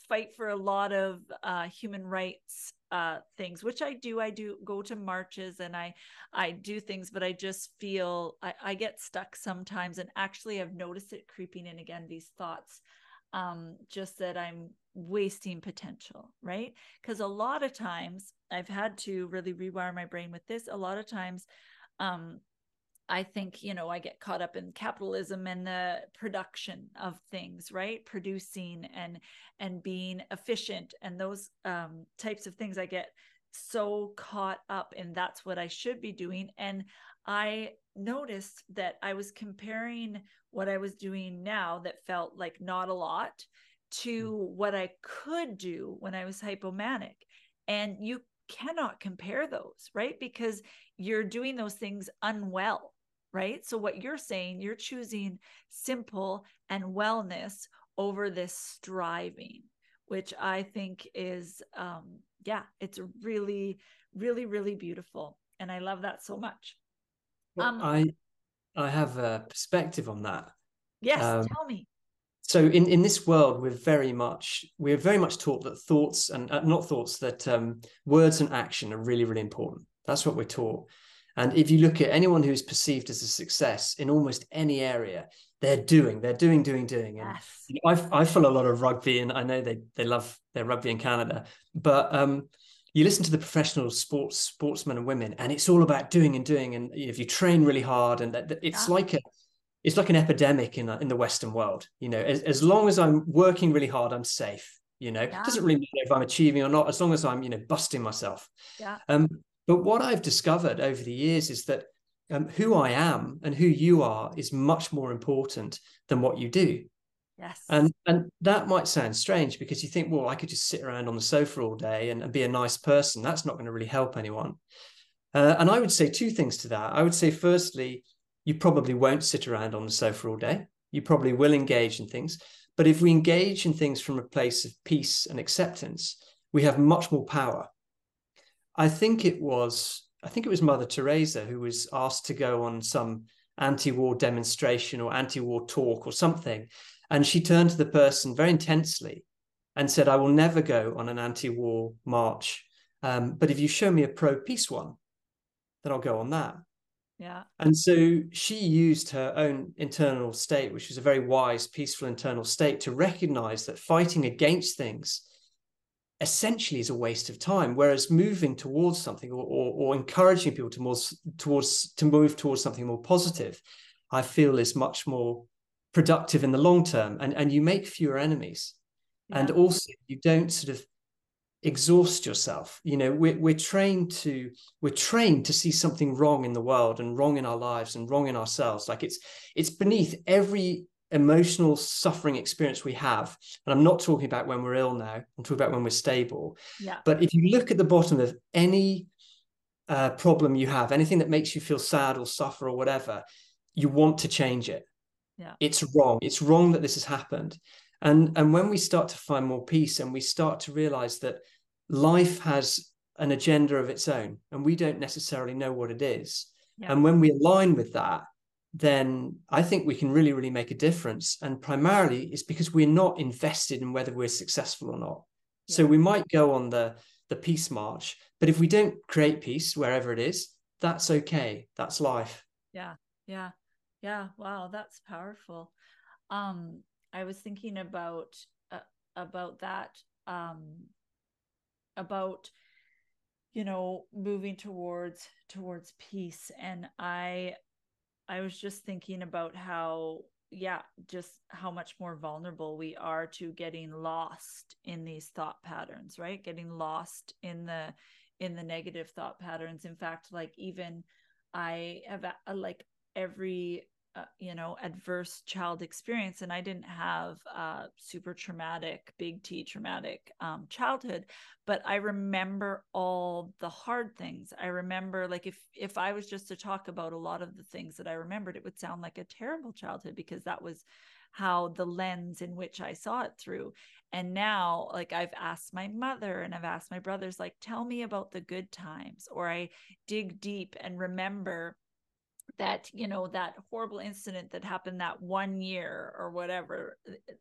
fight for a lot of uh human rights uh things which I do I do go to marches and I I do things but I just feel I I get stuck sometimes and actually I've noticed it creeping in again these thoughts um just that I'm wasting potential, right? Because a lot of times I've had to really rewire my brain with this. A lot of times, um, I think, you know, I get caught up in capitalism and the production of things, right? Producing and and being efficient and those um, types of things. I get so caught up in that's what I should be doing. And I noticed that I was comparing what I was doing now that felt like not a lot to mm. what I could do when I was hypomanic. And you cannot compare those, right? Because you're doing those things unwell, right? So, what you're saying, you're choosing simple and wellness over this striving, which I think is, um, yeah, it's really, really, really beautiful. And I love that so much. Well, um, I, I have a perspective on that. Yes, um, tell me. so in, in this world we're very much we're very much taught that thoughts and uh, not thoughts that um, words and action are really really important. That's what we're taught. And if you look at anyone who's perceived as a success in almost any area they're doing they're doing doing doing. And yes. I, I follow a lot of rugby and i know they they love their rugby in canada. But um you listen to the professional sports sportsmen and women, and it's all about doing and doing. And if you train really hard, and it's yeah. like a it's like an epidemic in in the Western world. You know, as, as long as I'm working really hard, I'm safe. You know, yeah. it doesn't really matter if I'm achieving or not, as long as I'm you know busting myself. Yeah. Um, but what I've discovered over the years is that um, who I am and who you are is much more important than what you do. Yes. And and that might sound strange because you think, well, I could just sit around on the sofa all day and, and be a nice person. That's not going to really help anyone. Uh, and I would say two things to that. I would say, firstly, you probably won't sit around on the sofa all day. You probably will engage in things. But if we engage in things from a place of peace and acceptance, we have much more power. I think it was, I think it was Mother Teresa who was asked to go on some anti-war demonstration or anti-war talk or something and she turned to the person very intensely and said, I will never go on an anti war march. Um, but if you show me a pro peace one, then I'll go on that. Yeah. And so she used her own internal state, which was a very wise, peaceful internal state, to recognize that fighting against things essentially is a waste of time. Whereas moving towards something or, or, or encouraging people to more towards to move towards something more positive, I feel is much more productive in the long term and, and you make fewer enemies. Yeah. And also you don't sort of exhaust yourself. You know, we're, we're trained to we're trained to see something wrong in the world and wrong in our lives and wrong in ourselves. Like it's it's beneath every emotional suffering experience we have. And I'm not talking about when we're ill now, I'm talking about when we're stable. Yeah. But if you look at the bottom of any uh, problem you have, anything that makes you feel sad or suffer or whatever, you want to change it yeah. it's wrong. It's wrong that this has happened. And and when we start to find more peace and we start to realize that life has an agenda of its own and we don't necessarily know what it is yeah. and when we align with that then i think we can really really make a difference. And primarily it's because we're not invested in whether we're successful or not. Yeah. so we might go on the the peace march but if we don't create peace wherever it is that's okay. That's life. Yeah. Yeah yeah wow that's powerful. Um i was thinking about uh, about that um about you know moving towards towards peace and i i was just thinking about how yeah just how much more vulnerable we are to getting lost in these thought patterns right? Getting lost in the in the negative thought patterns. In fact like even i have like every uh, you know adverse child experience and i didn't have a super traumatic big t traumatic um, childhood but i remember all the hard things. I remember like if if i was just to talk about a lot of the things that i remembered it would sound like a terrible childhood because that was how the lens in which i saw it through. And now like i've asked my mother and i've asked my brothers like tell me about the good times or i dig deep and remember that you know that horrible incident that happened that one year or whatever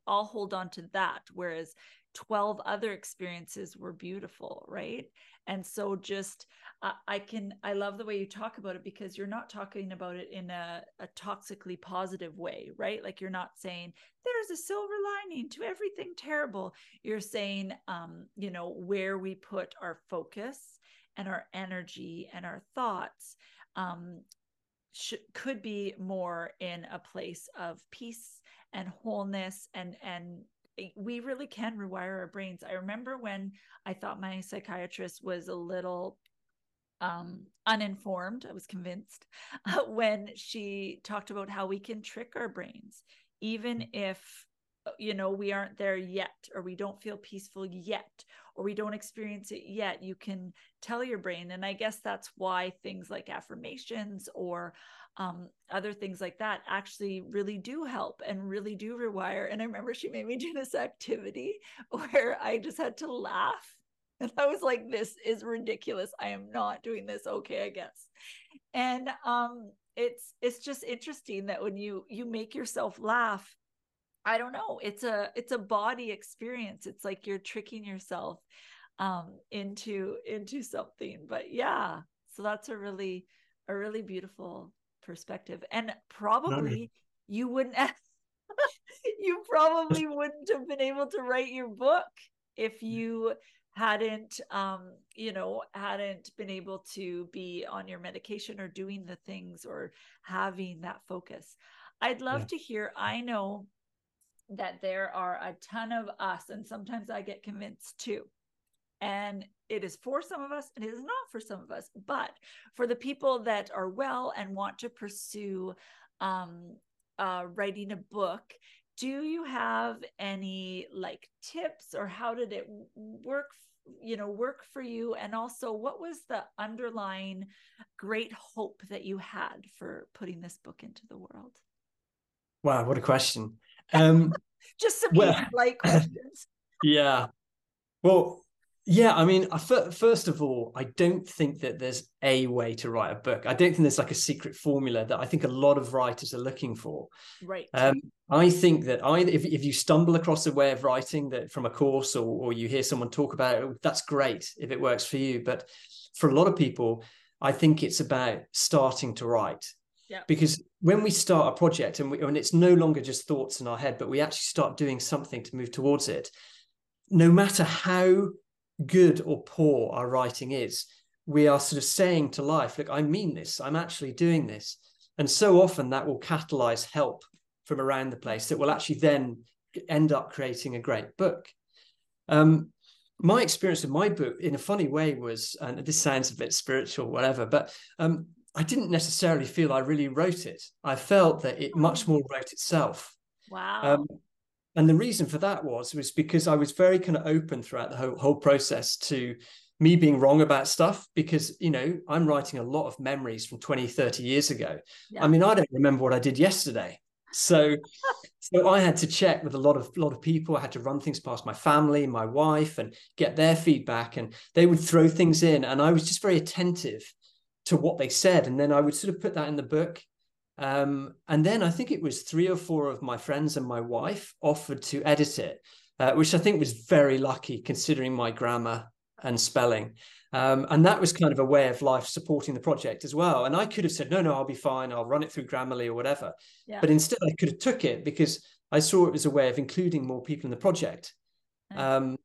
i'll hold on to that whereas 12 other experiences were beautiful right? And so just uh, i can i love the way you talk about it because you're not talking about it in a, a toxically positive way right? Like you're not saying there's a silver lining to everything terrible. You're saying um you know where we put our focus and our energy and our thoughts um, sh- could be more in a place of peace and wholeness and and we really can rewire our brains. I remember when I thought my psychiatrist was a little um, uninformed, I was convinced, uh, when she talked about how we can trick our brains, even if uh, you know we aren't there yet or we don't feel peaceful yet or we don't experience it yet you can tell your brain. And i guess that's why things like affirmations or um, other things like that actually really do help and really do rewire. And i remember she made me do this activity where i just had to laugh. And i was like this is ridiculous. I am not doing this. Okay i guess. And um it's it's just interesting that when you you make yourself laugh I don't know. It's a it's a body experience. It's like you're tricking yourself um into into something. But yeah, so that's a really a really beautiful perspective. And probably you wouldn't have, you probably wouldn't have been able to write your book if you hadn't um you know hadn't been able to be on your medication or doing the things or having that focus i'd love yeah. to hear i know that there are a ton of us and sometimes i get convinced too. And it is for some of us and it is not for some of us but for the people that are well and want to pursue um, uh, writing a book do you have any like tips or how did it work you know work for you? And also what was the underlying great hope that you had for putting this book into the world? Wow what a question um just some well, light questions yeah well yeah, I mean, first of all, I don't think that there's a way to write a book. I don't think there's like a secret formula that I think a lot of writers are looking for. Right. Um, I think that I, if, if you stumble across a way of writing that from a course or, or you hear someone talk about it, that's great if it works for you. But for a lot of people, I think it's about starting to write. Because when we start a project and, we, and it's no longer just thoughts in our head, but we actually start doing something to move towards it, no matter how good or poor our writing is, we are sort of saying to life, look, I mean this, I'm actually doing this. And so often that will catalyze help from around the place that will actually then end up creating a great book. Um, my experience with my book, in a funny way, was, and this sounds a bit spiritual, whatever, but um, I didn't necessarily feel I really wrote it. I felt that it much more wrote itself. Wow. Um, and the reason for that was was because I was very kind of open throughout the whole, whole process to me being wrong about stuff because you know I'm writing a lot of memories from 20 30 years ago. Yeah. I mean I don't remember what I did yesterday. So so I had to check with a lot of lot of people. I had to run things past my family, my wife and get their feedback and they would throw things in and I was just very attentive to what they said and then I would sort of put that in the book um, and then I think it was three or four of my friends and my wife offered to edit it, uh, which I think was very lucky considering my grammar and spelling. Um, and that was kind of a way of life supporting the project as well. And I could have said, no, no, I'll be fine. I'll run it through Grammarly or whatever. Yeah. But instead, I could have took it because I saw it was a way of including more people in the project. Um,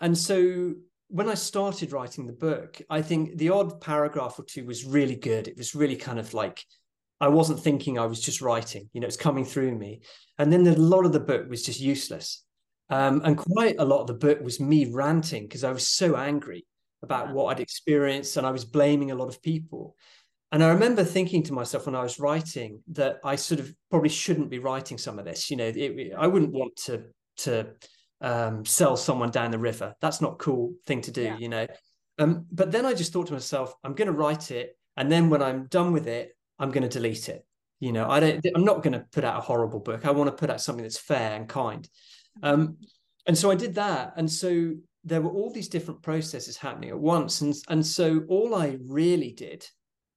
and so when I started writing the book, I think the odd paragraph or two was really good. It was really kind of like I wasn't thinking I was just writing, you know, it's coming through me. And then a lot of the book was just useless. Um, and quite a lot of the book was me ranting because I was so angry about what I'd experienced and I was blaming a lot of people. And I remember thinking to myself when I was writing that I sort of probably shouldn't be writing some of this. You know, it, I wouldn't want to to um, sell someone down the river. That's not a cool thing to do, yeah. you know. Um, but then I just thought to myself, I'm going to write it, and then when I'm done with it, I'm going to delete it. You know, I don't. I'm not going to put out a horrible book. I want to put out something that's fair and kind. Um, and so I did that. And so there were all these different processes happening at once. And and so all I really did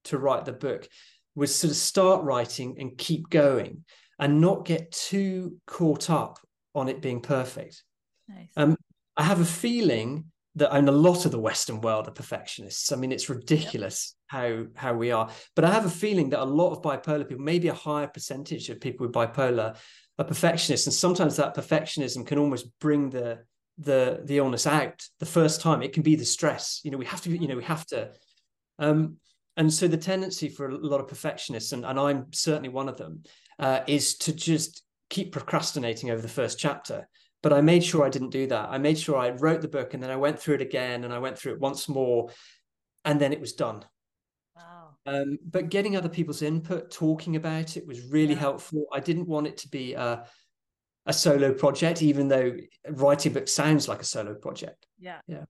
to write the book was sort of start writing and keep going and not get too caught up on it being perfect. Nice. Um, I have a feeling that and a lot of the Western world are perfectionists. I mean, it's ridiculous yep. how how we are. But I have a feeling that a lot of bipolar people, maybe a higher percentage of people with bipolar, are perfectionists, and sometimes that perfectionism can almost bring the the the illness out the first time. It can be the stress. You know, we have to. You know, we have to. Um, and so the tendency for a lot of perfectionists, and, and I'm certainly one of them, uh, is to just keep procrastinating over the first chapter but I made sure I didn't do that. I made sure I wrote the book and then I went through it again and I went through it once more and then it was done. Wow. Um, but getting other people's input, talking about it was really yeah. helpful. I didn't want it to be a, a solo project, even though writing a book sounds like a solo project. Yeah. Yeah.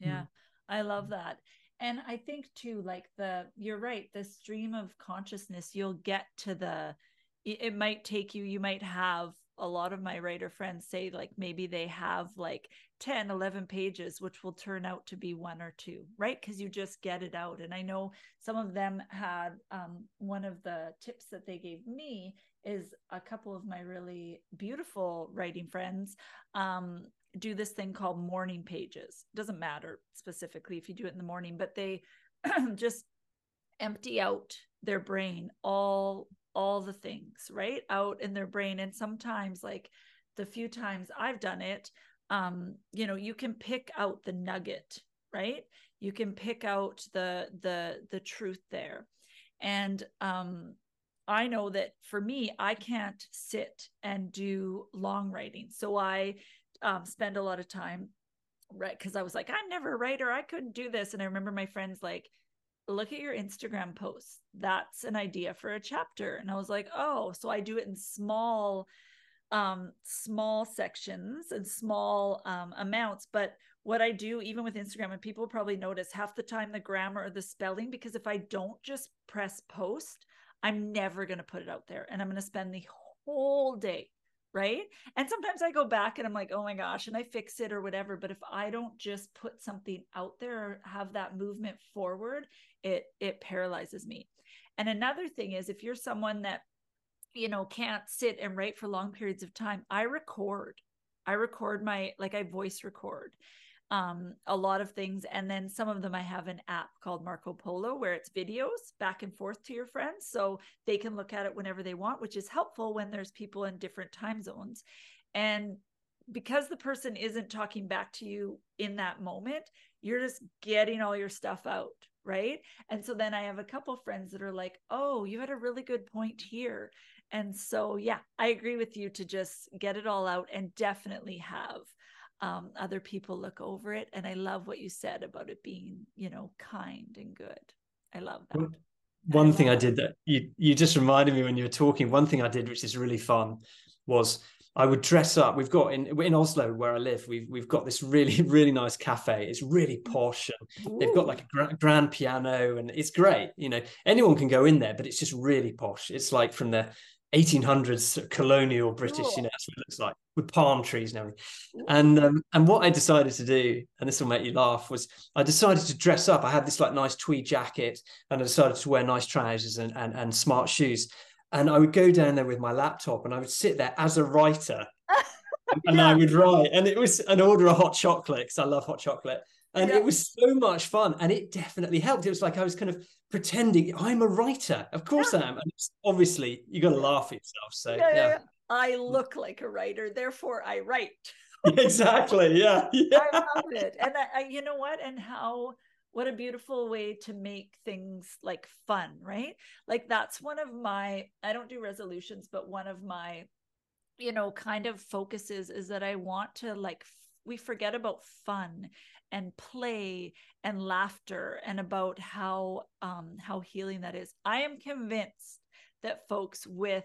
Yeah. Mm. I love that. And I think too, like the, you're right, the stream of consciousness, you'll get to the, it might take you, you might have a lot of my writer friends say like maybe they have like 10 11 pages which will turn out to be one or two right? Because you just get it out. And i know some of them had um, one of the tips that they gave me is a couple of my really beautiful writing friends um, do this thing called morning pages. Doesn't matter specifically if you do it in the morning but they just empty out their brain all all the things right out in their brain. And sometimes like the few times i've done it um you know you can pick out the nugget right? You can pick out the the the truth there. And um i know that for me i can't sit and do long writing. So i um, spend a lot of time right because i was like i'm never a writer. I couldn't do this. And i remember my friends like look at your instagram posts. That's an idea for a chapter. And i was like oh so i do it in small um small sections and small um amounts. But what i do even with instagram and people probably notice half the time the grammar or the spelling because if i don't just press post i'm never going to put it out there and i'm going to spend the whole day right? And sometimes i go back and i'm like oh my gosh and i fix it or whatever but if i don't just put something out there or have that movement forward it it paralyzes me. And another thing is if you're someone that you know can't sit and write for long periods of time i record. I record my like i voice record um, a lot of things. And then some of them i have an app called marco polo where it's videos back and forth to your friends so they can look at it whenever they want which is helpful when there's people in different time zones. And because the person isn't talking back to you in that moment you're just getting all your stuff out right? And so then i have a couple friends that are like oh you had a really good point here. And so, yeah, I agree with you to just get it all out and definitely have um, other people look over it. And I love what you said about it being, you know, kind and good. I love that. One I thing I did that you you just reminded me when you were talking. One thing I did, which is really fun, was I would dress up. We've got in in Oslo where I live. We've we've got this really really nice cafe. It's really posh, and Ooh. they've got like a grand, grand piano, and it's great. You know, anyone can go in there, but it's just really posh. It's like from the 1800s colonial British, you know, that's what it looks like with palm trees and everything. And um, and what I decided to do, and this will make you laugh, was I decided to dress up. I had this like nice tweed jacket, and I decided to wear nice trousers and and, and smart shoes. And I would go down there with my laptop, and I would sit there as a writer, and yeah. I would write. And it was an order of hot chocolate because I love hot chocolate and yeah. it was so much fun and it definitely helped. It was like i was kind of pretending i'm a writer. Of course yeah. i am and obviously you got to laugh at yourself so yeah, yeah, i look like a writer therefore i write. Exactly yeah, i love it. And I, I, you know what? And how what a beautiful way to make things like fun right? Like that's one of my i don't do resolutions but one of my you know kind of focuses is that i want to like we forget about fun and play and laughter and about how um, how healing that is. I am convinced that folks with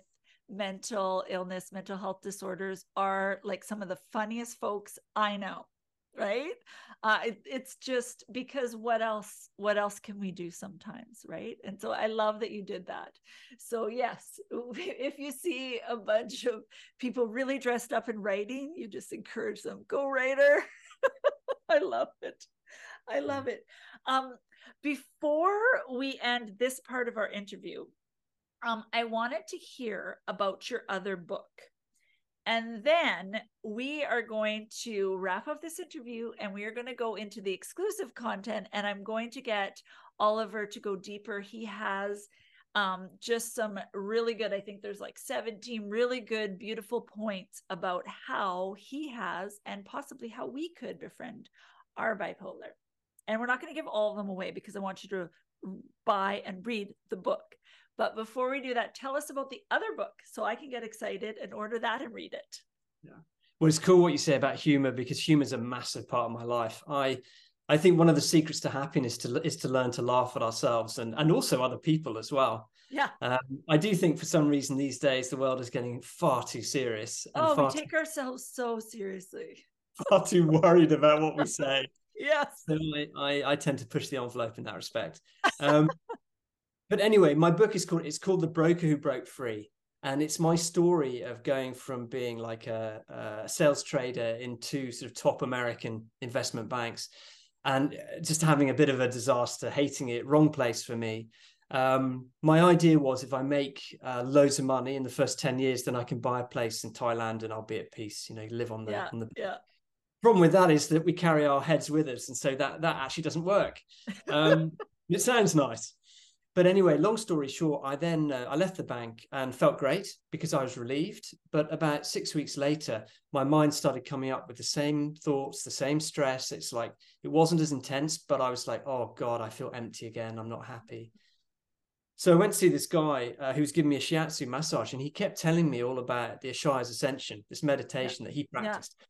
mental illness, mental health disorders are like some of the funniest folks I know. Right. Uh, it, it's just because what else, what else can we do sometimes? Right. And so I love that you did that. So, yes, if you see a bunch of people really dressed up in writing, you just encourage them, go writer. I love it. I love it. Um, before we end this part of our interview, um, I wanted to hear about your other book. And then we are going to wrap up this interview and we are going to go into the exclusive content. And I'm going to get Oliver to go deeper. He has um, just some really good, I think there's like 17 really good, beautiful points about how he has and possibly how we could befriend our bipolar. And we're not going to give all of them away because I want you to buy and read the book. But before we do that, tell us about the other book so I can get excited and order that and read it. Yeah. Well, it's cool what you say about humor because humor is a massive part of my life. I I think one of the secrets to happiness to, is to learn to laugh at ourselves and, and also other people as well. Yeah. Um, I do think for some reason these days the world is getting far too serious. oh, we take too, ourselves so seriously. Far too worried about what we say. yes. So I, I, I, tend to push the envelope in that respect. Um, but anyway, my book is called it's called The Broker Who Broke Free. And it's my story of going from being like a, a sales trader into sort of top American investment banks and uh, just having a bit of a disaster, hating it, wrong place for me. Um, my idea was if I make uh, loads of money in the first 10 years, then I can buy a place in Thailand and I'll be at peace, you know, live on the, yeah, on the, yeah. Problem with that is that we carry our heads with us. And so that, that actually doesn't work. Um, it sounds nice. But anyway, long story short, I then uh, I left the bank and felt great because I was relieved. But about six weeks later, my mind started coming up with the same thoughts, the same stress. It's like it wasn't as intense, but I was like, oh God, I feel empty again. I'm not happy. So I went to see this guy uh, who was giving me a shiatsu massage, and he kept telling me all about the Ishaya's Ascension, this meditation yeah. that he practiced. Yeah.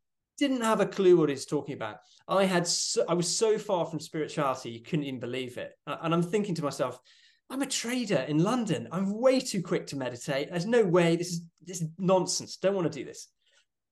Didn't have a clue what he's talking about. I had, so, I was so far from spirituality, you couldn't even believe it. And I'm thinking to myself, I'm a trader in London. I'm way too quick to meditate. There's no way. This is this is nonsense. Don't want to do this.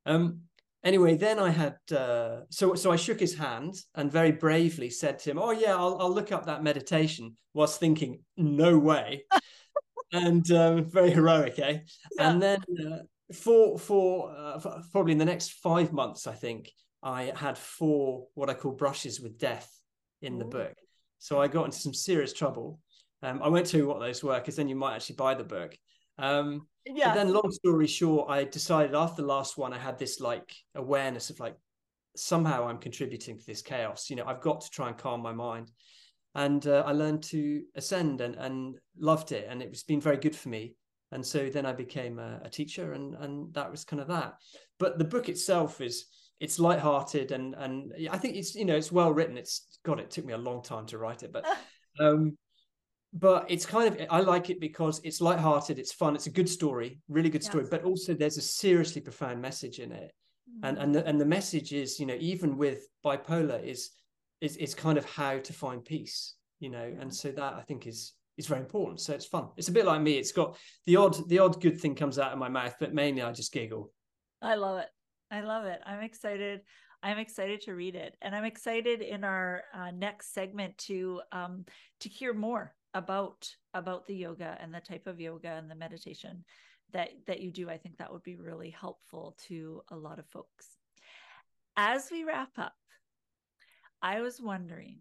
Um. Anyway, then I had uh, so so I shook his hand and very bravely said to him, "Oh yeah, I'll I'll look up that meditation." Whilst thinking, "No way," and um, very heroic, eh? Yeah. And then uh, for for, uh, for probably in the next five months, I think I had four what I call brushes with death in Ooh. the book. So I got into some serious trouble um, I won't tell you what those were because then you might actually buy the book. Um, yeah. then, long story short, I decided after the last one, I had this like awareness of like somehow I'm contributing to this chaos. You know, I've got to try and calm my mind. And uh, I learned to ascend and, and loved it. And it's been very good for me. And so then I became a, a teacher, and and that was kind of that. But the book itself is it's lighthearted and and I think it's you know it's well written. It's God, it took me a long time to write it, but um, but it's kind of I like it because it's lighthearted, it's fun, it's a good story, really good story, yes. but also there's a seriously profound message in it. Mm-hmm. And and the, and the message is, you know, even with bipolar is is is kind of how to find peace, you know, and so that I think is is very important. So it's fun. It's a bit like me. It's got the odd the odd good thing comes out of my mouth, but mainly I just giggle. I love it. I love it. I'm excited. I'm excited to read it, and I'm excited in our uh, next segment to um, to hear more about about the yoga and the type of yoga and the meditation that that you do i think that would be really helpful to a lot of folks. As we wrap up i was wondering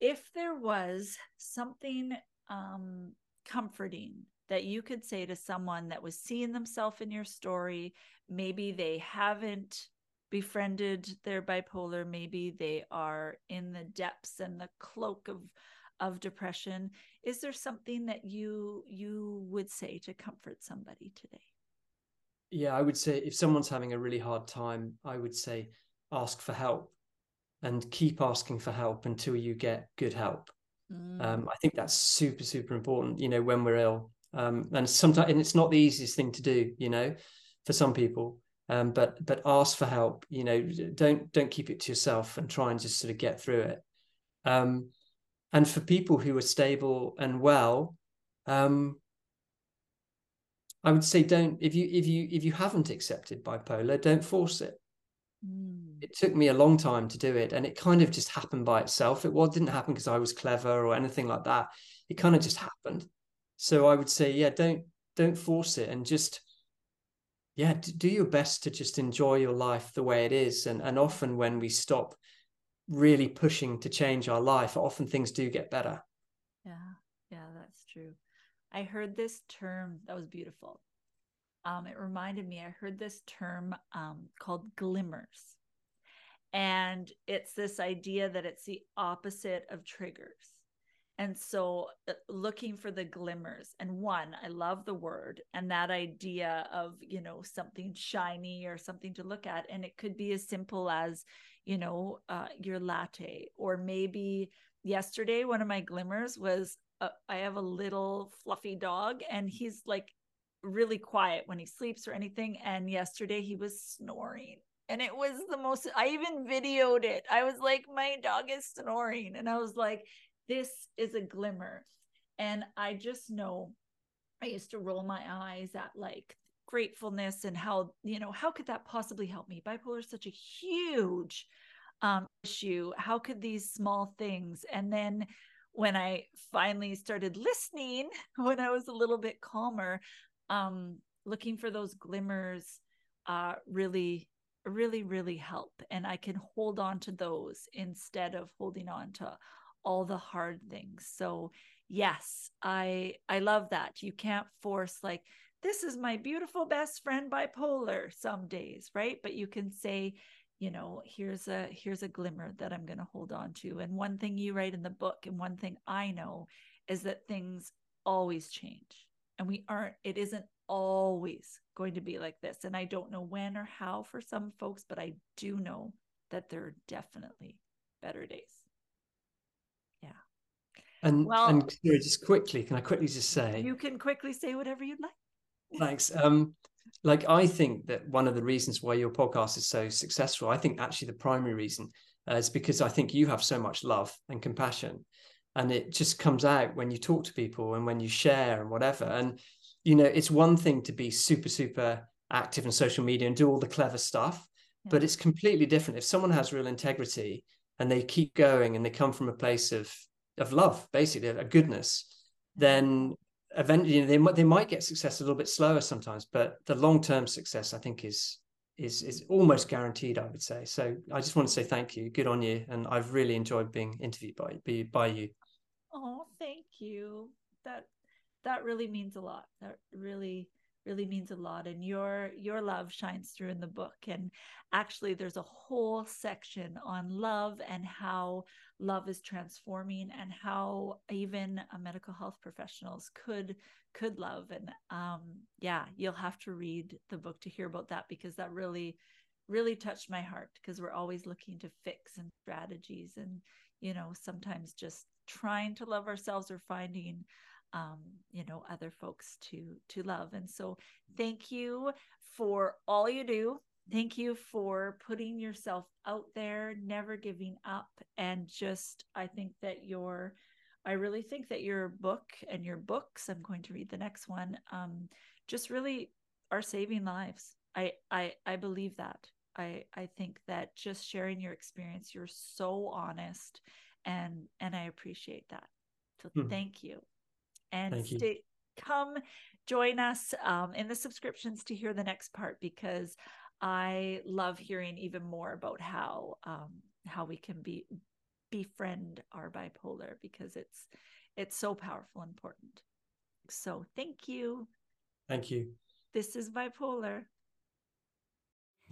if there was something um, comforting that you could say to someone that was seeing themselves in your story. Maybe they haven't befriended their bipolar. Maybe they are in the depths and the cloak of of depression is there something that you you would say to comfort somebody today? Yeah i would say if someone's having a really hard time i would say ask for help and keep asking for help until you get good help. Mm. um, i think that's super super important you know when we're ill. Um, and sometimes and it's not the easiest thing to do you know for some people. Um, but but ask for help you know don't don't keep it to yourself and try and just sort of get through it. Um, and for people who are stable and well um, i would say don't if you if you if you haven't accepted bipolar don't force it. Mm. it took me a long time to do it and it kind of just happened by itself. It well, didn't happen because i was clever or anything like that. It kind of just happened. So i would say yeah don't don't force it and just yeah do your best to just enjoy your life the way it is. And and often when we stop really pushing to change our life, often things do get better. Yeah, yeah, that's true. I heard this term that was beautiful. Um, it reminded me, I heard this term um, called glimmers. And it's this idea that it's the opposite of triggers. And so uh, looking for the glimmers. And one, I love the word and that idea of, you know, something shiny or something to look at. And it could be as simple as, you know, uh, your latte. Or maybe yesterday, one of my glimmers was uh, I have a little fluffy dog and he's like really quiet when he sleeps or anything. And yesterday he was snoring. And it was the most, I even videoed it. I was like, my dog is snoring. And I was like, this is a glimmer. And I just know I used to roll my eyes at like gratefulness and how you know how could that possibly help me? Bipolar is such a huge um, issue. How could these small things? And then when i finally started listening when i was a little bit calmer um, looking for those glimmers uh, really really really help. And i can hold on to those instead of holding on to all the hard things. So yes i i love that. You can't force like this is my beautiful best friend bipolar some days right but you can say you know here's a here's a glimmer that i'm going to hold on to and one thing you write in the book and one thing i know is that things always change and we aren't, it isn't always going to be like this. And I don't know when or how for some folks, but I do know that there are definitely better days. Yeah. And well, and just quickly, can I quickly just say you can quickly say whatever you'd like. Thanks. Um, like I think that one of the reasons why your podcast is so successful, I think actually the primary reason uh, is because I think you have so much love and compassion, and it just comes out when you talk to people and when you share and whatever. And you know, it's one thing to be super super active in social media and do all the clever stuff, yeah. but it's completely different if someone has real integrity and they keep going and they come from a place of of love, basically a goodness. Then eventually you know, they might they might get success a little bit slower sometimes, but the long term success I think is is is almost guaranteed. I would say. So I just want to say thank you. Good on you, and I've really enjoyed being interviewed by by, by you. Oh, thank you. That that really means a lot. That really really means a lot and your your love shines through in the book. And actually there's a whole section on love and how love is transforming and how even medical health professionals could could love. And um yeah you'll have to read the book to hear about that because that really really touched my heart because we're always looking to fix and strategies and you know sometimes just trying to love ourselves or finding um, you know other folks to to love. And so thank you for all you do. Thank you for putting yourself out there never giving up. And just i think that your i really think that your book and your books i'm going to read the next one um, just really are saving lives. I i i believe that. I i think that just sharing your experience you're so honest and and i appreciate that. So hmm. thank you and stay, come join us um, in the subscriptions to hear the next part because I love hearing even more about how um, how we can be befriend our bipolar because it's it's so powerful and important. So thank you. Thank you. This is bipolar.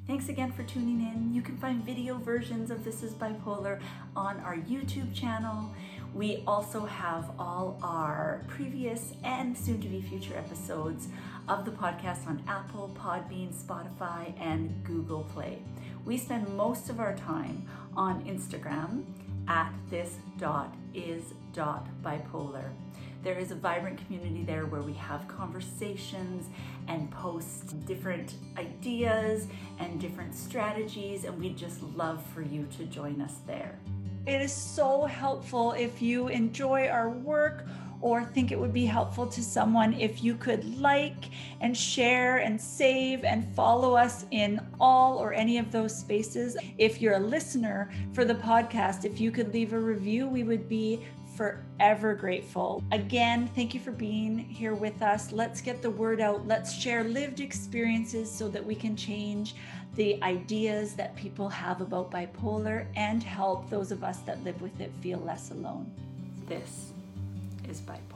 Thanks again for tuning in. You can find video versions of This is Bipolar on our YouTube channel. We also have all our previous and soon to be future episodes of the podcast on Apple, Podbean, Spotify, and Google Play. We spend most of our time on Instagram at this.is.bipolar. There is a vibrant community there where we have conversations and post different ideas and different strategies, and we'd just love for you to join us there. It is so helpful if you enjoy our work or think it would be helpful to someone if you could like and share and save and follow us in all or any of those spaces. If you're a listener for the podcast, if you could leave a review, we would be forever grateful. Again, thank you for being here with us. Let's get the word out. Let's share lived experiences so that we can change the ideas that people have about bipolar and help those of us that live with it feel less alone. This is bipolar.